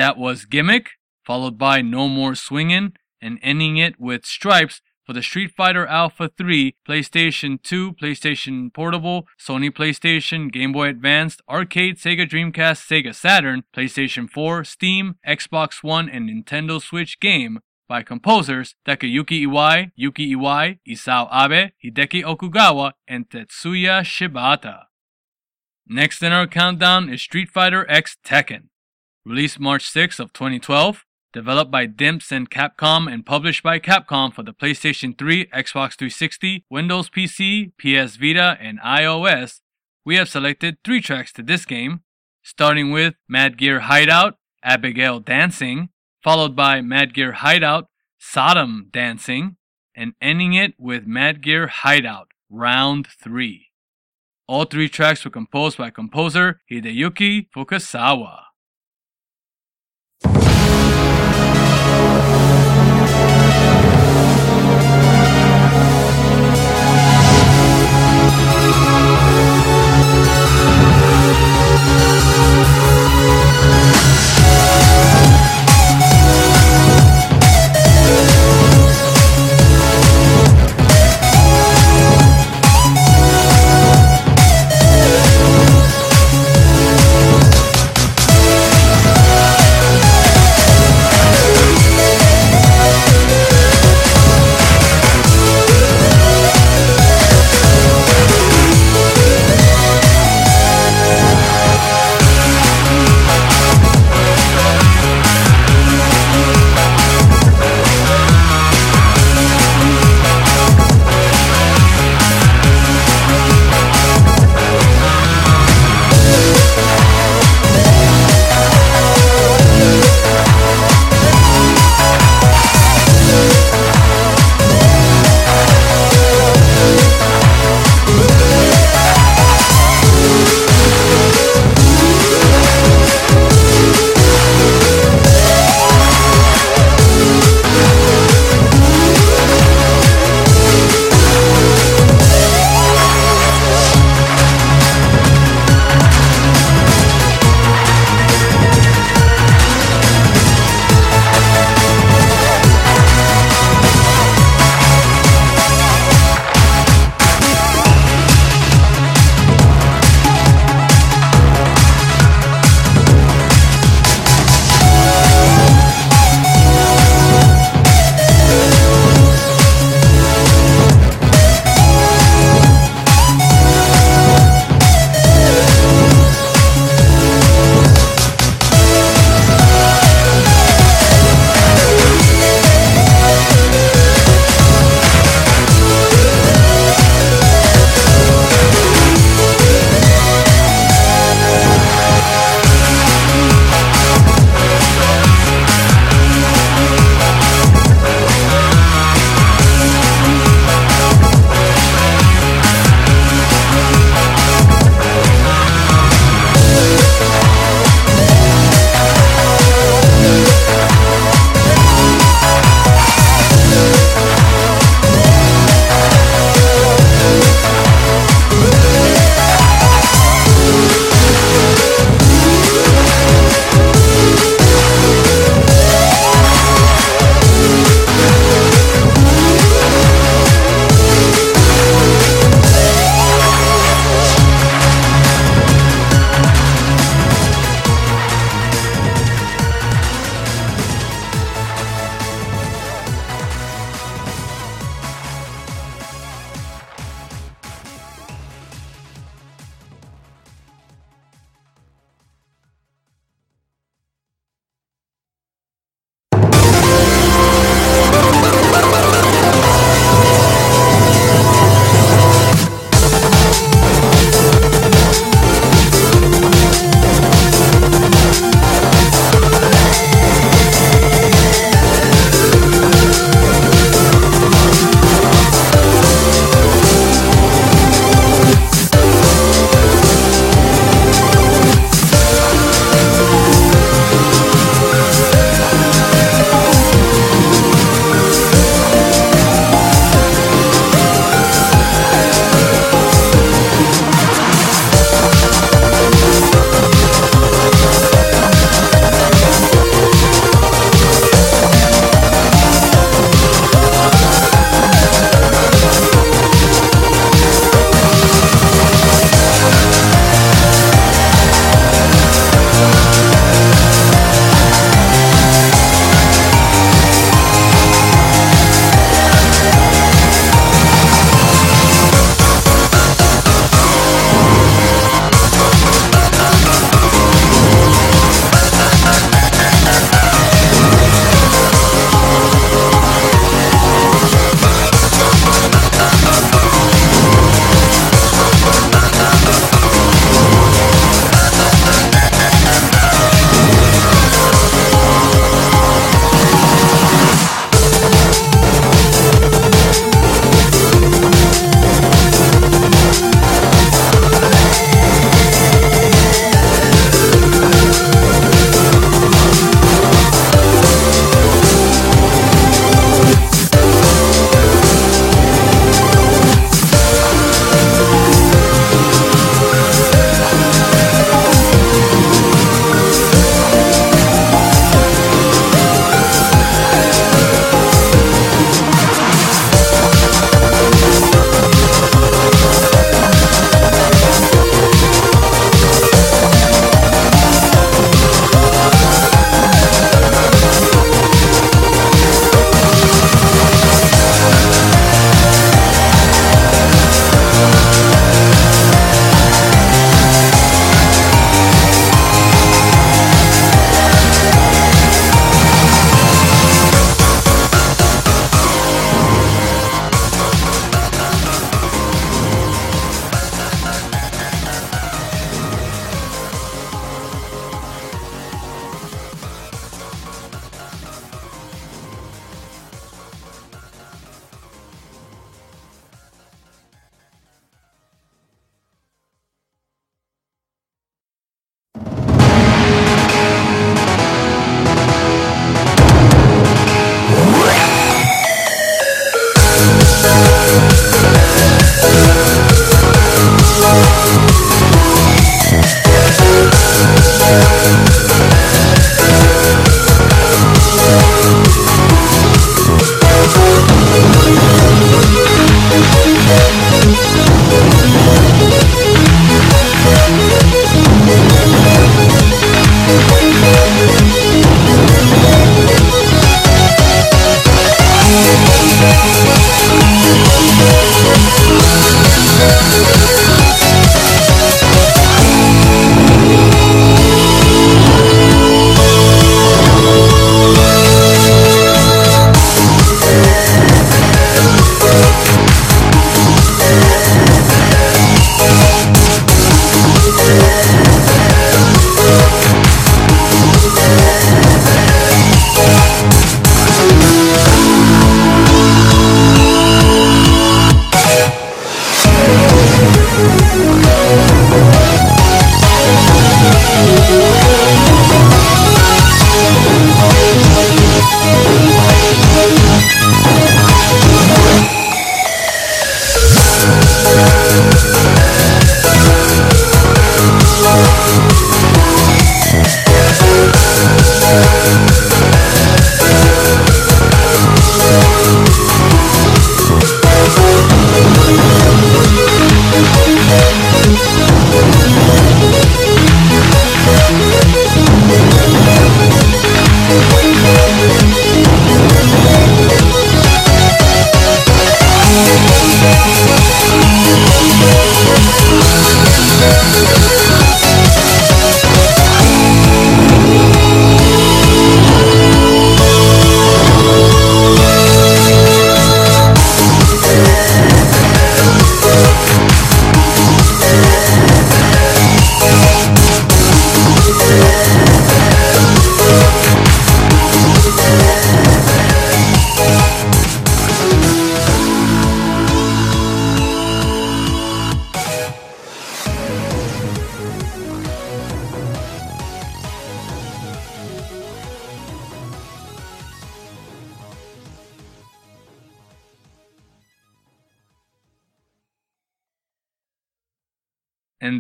That was Gimmick, followed by No More Swingin', and ending it with Stripes for the Street Fighter Alpha 3, PlayStation 2, PlayStation Portable, Sony PlayStation, Game Boy Advance, Arcade, Sega Dreamcast, Sega Saturn, PlayStation 4, Steam, Xbox One, and Nintendo Switch game by composers Takayuki Iwai, Yuki Iwai, Isao Abe, Hideki Okugawa, and Tetsuya Shibata. Next in our countdown is Street Fighter X Tekken. Released March 6 of 2012, developed by Dimps and Capcom and published by Capcom for the PlayStation 3, Xbox 360, Windows PC, PS Vita, and iOS, we have selected three tracks to this game, starting with Mad Gear Hideout, Abigail Dancing, followed by Mad Gear Hideout, Sodom Dancing, and ending it with Mad Gear Hideout, Round 3. All three tracks were composed by composer Hideyuki Fukasawa.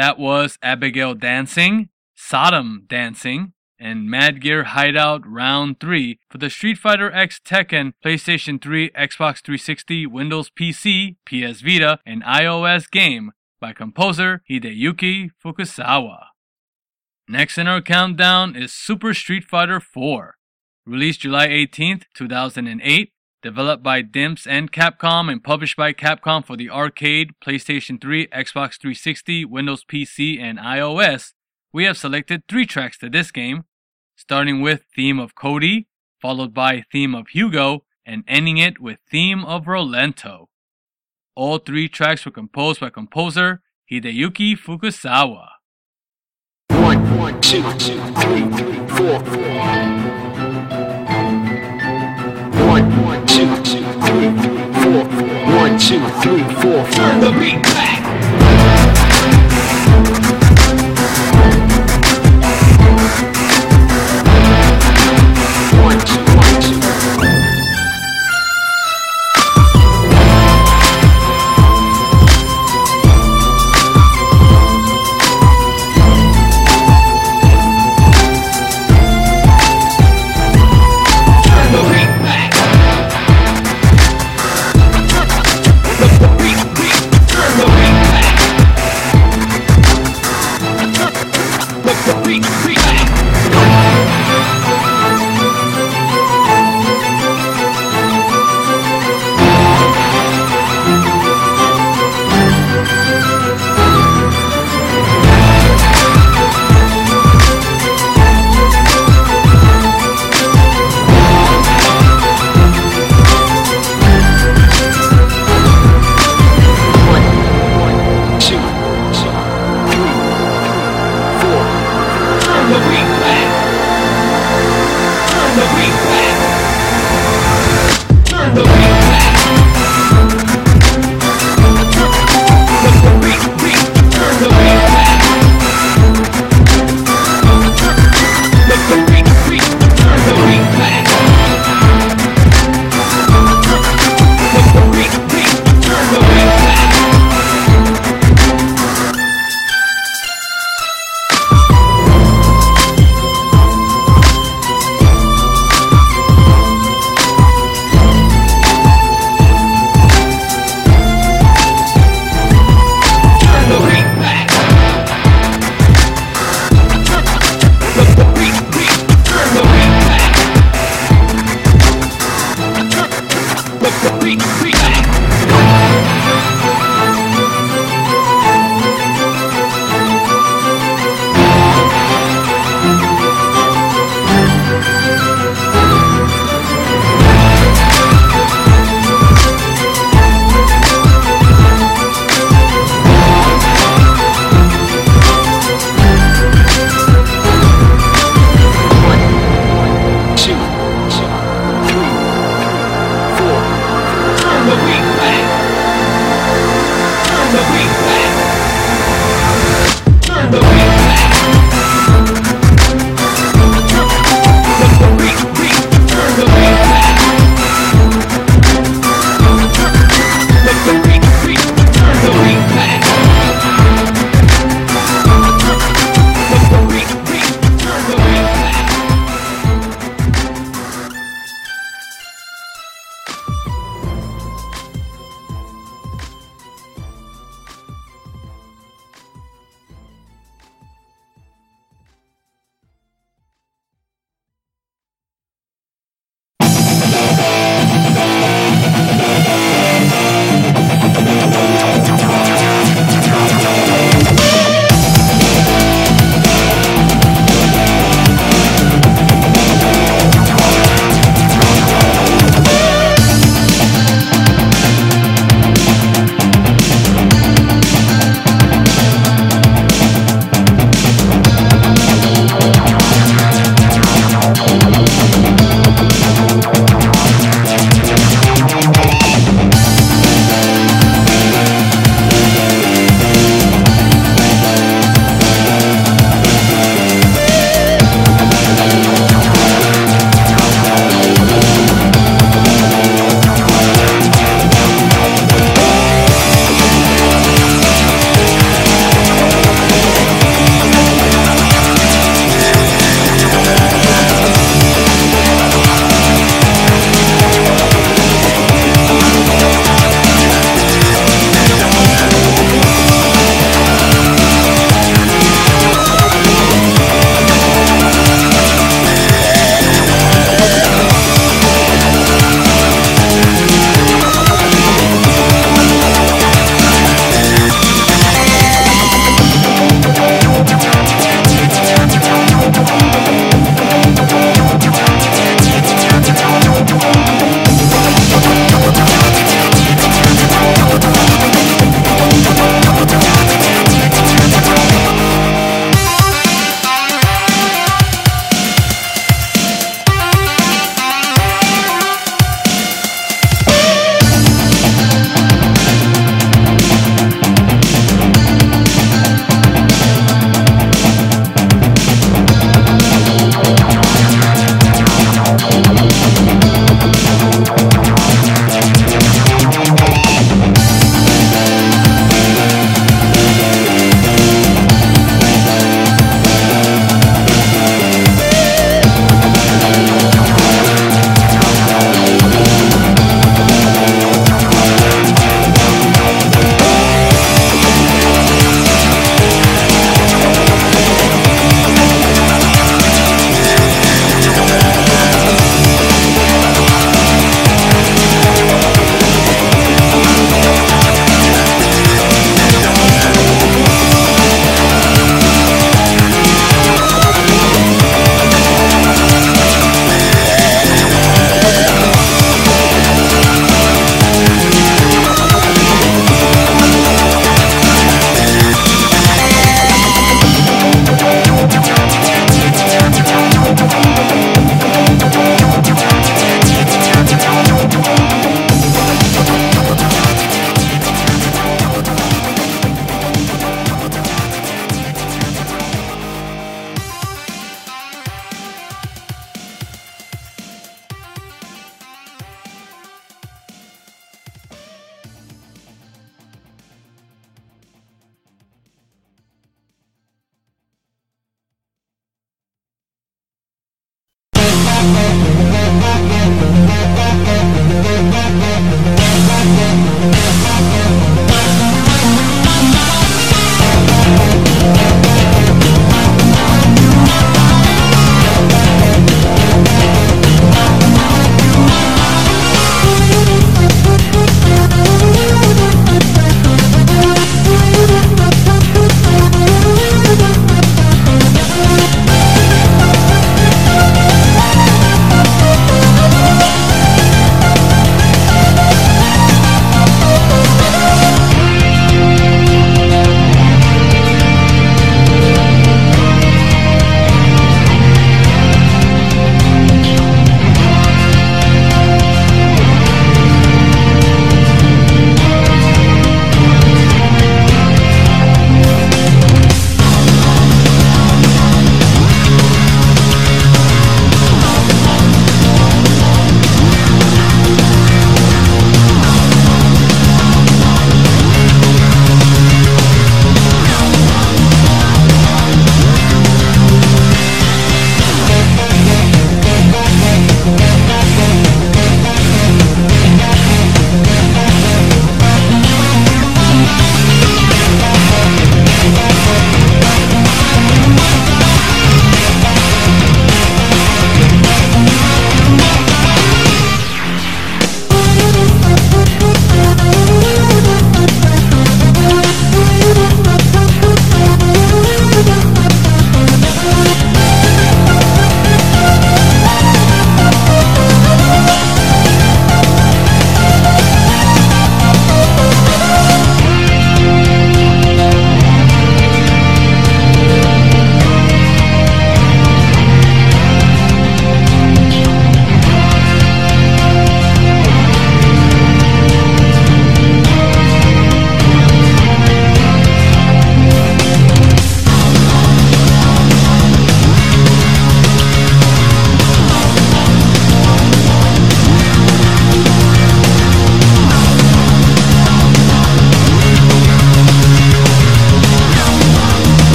That was Abigail Dancing, Sodom Dancing, and Mad Gear Hideout Round 3 for the Street Fighter X Tekken, PlayStation 3, Xbox 360, Windows PC, PS Vita, and iOS game by composer Hideyuki Fukasawa. Next in our countdown is Super Street Fighter 4. Released July 18th, 2008, developed by Dimps and Capcom and published by Capcom for the arcade, PlayStation 3, Xbox 360, Windows PC, and iOS, we have selected three tracks to this game, starting with Theme of Cody, followed by Theme of Hugo, and ending it with Theme of Rolento. All three tracks were composed by composer Hideyuki Fukasawa. One, one, two, two, three, three, four. One, three, three, four. One, two, three, four. Turn the beat back.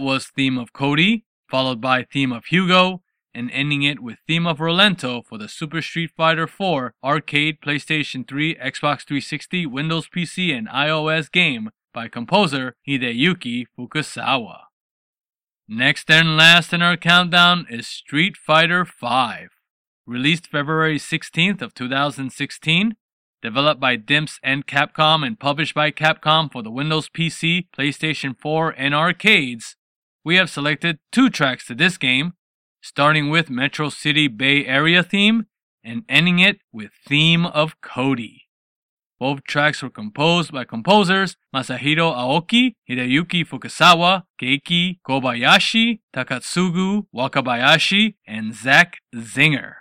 That was theme of Cody, followed by theme of Hugo, and ending it with theme of Rolento for the Super Street Fighter 4 arcade, PlayStation 3, Xbox 360, Windows PC, and iOS game by composer Hideyuki Fukasawa. Next and last in our countdown is Street Fighter V. Released February 16th of 2016, developed by Dimps and Capcom and published by Capcom for the Windows PC, PlayStation 4, and arcades, we have selected two tracks to this game, starting with Metro City Bay Area theme and ending it with Theme of Cody. Both tracks were composed by composers Masahiro Aoki, Hideyuki Fukasawa, Keiki Kobayashi, Takatsugu Wakabayashi, and Zac Zinger.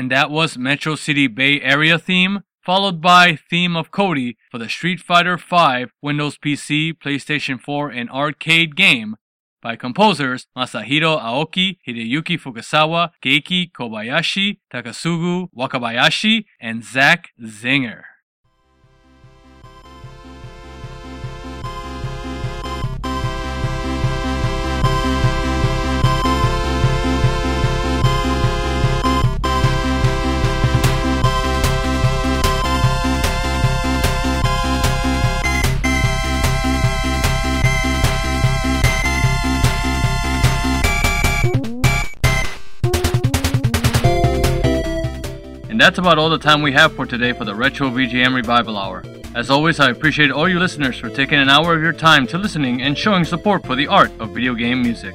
And that was Metro City Bay Area theme, followed by Theme of Cody for the Street Fighter V Windows PC, PlayStation 4, and arcade game by composers Masahiro Aoki, Hideyuki Fukasawa, Keiki Kobayashi, Takatsugu Wakabayashi, and Zac Zinger. And that's about all the time we have for today for the Retro VGM Revival Hour. As always, I appreciate all you listeners for taking an hour of your time to listening and showing support for the art of video game music.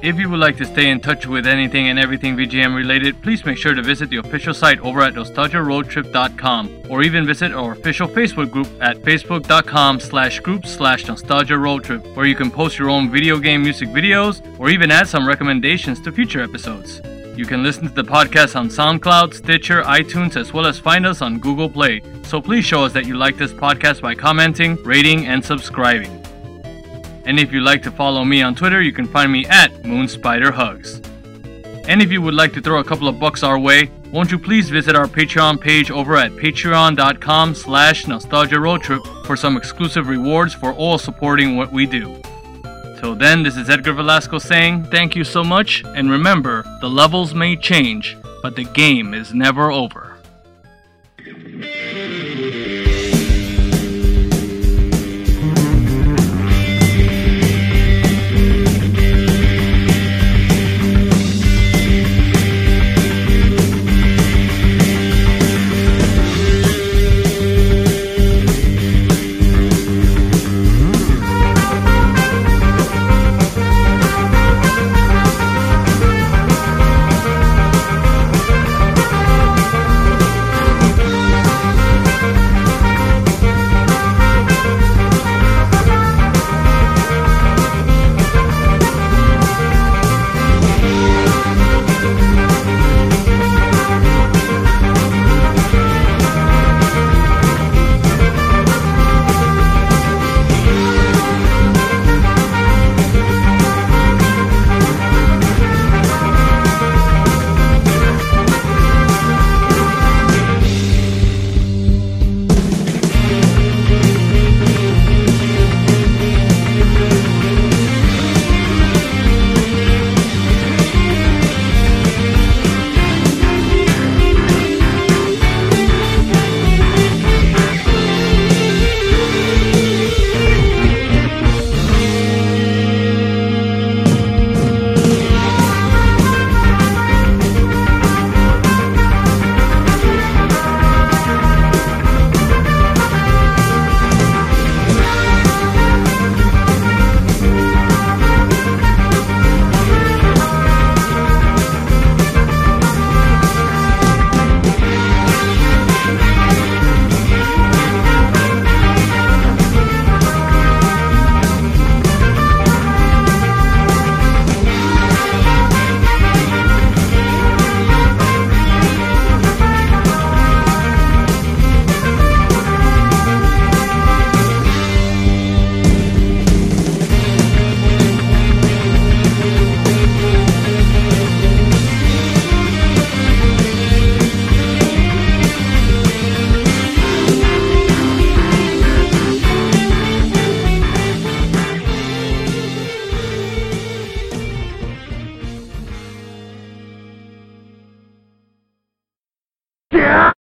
If you would like to stay in touch with anything and everything VGM related, please make sure to visit the official site over at nostalgiaroadtrip.com or even visit our official Facebook group at facebook.com slash group slash nostalgia road trip where you can post your own video game music videos or even add some recommendations to future episodes. You can listen to the podcast on SoundCloud, Stitcher, iTunes, as well as find us on Google Play. So please show us that you like this podcast by commenting, rating, and subscribing. And if you'd like to follow me on Twitter, you can find me at MoonSpiderHugs. And if you would like to throw a couple of bucks our way, won't you please visit our Patreon page over at patreon.com slash nostalgia road trip for some exclusive rewards for all supporting what we do. Till then, this is Edgar Velasco saying thank you so much, and remember, the levels may change, but the game is never over.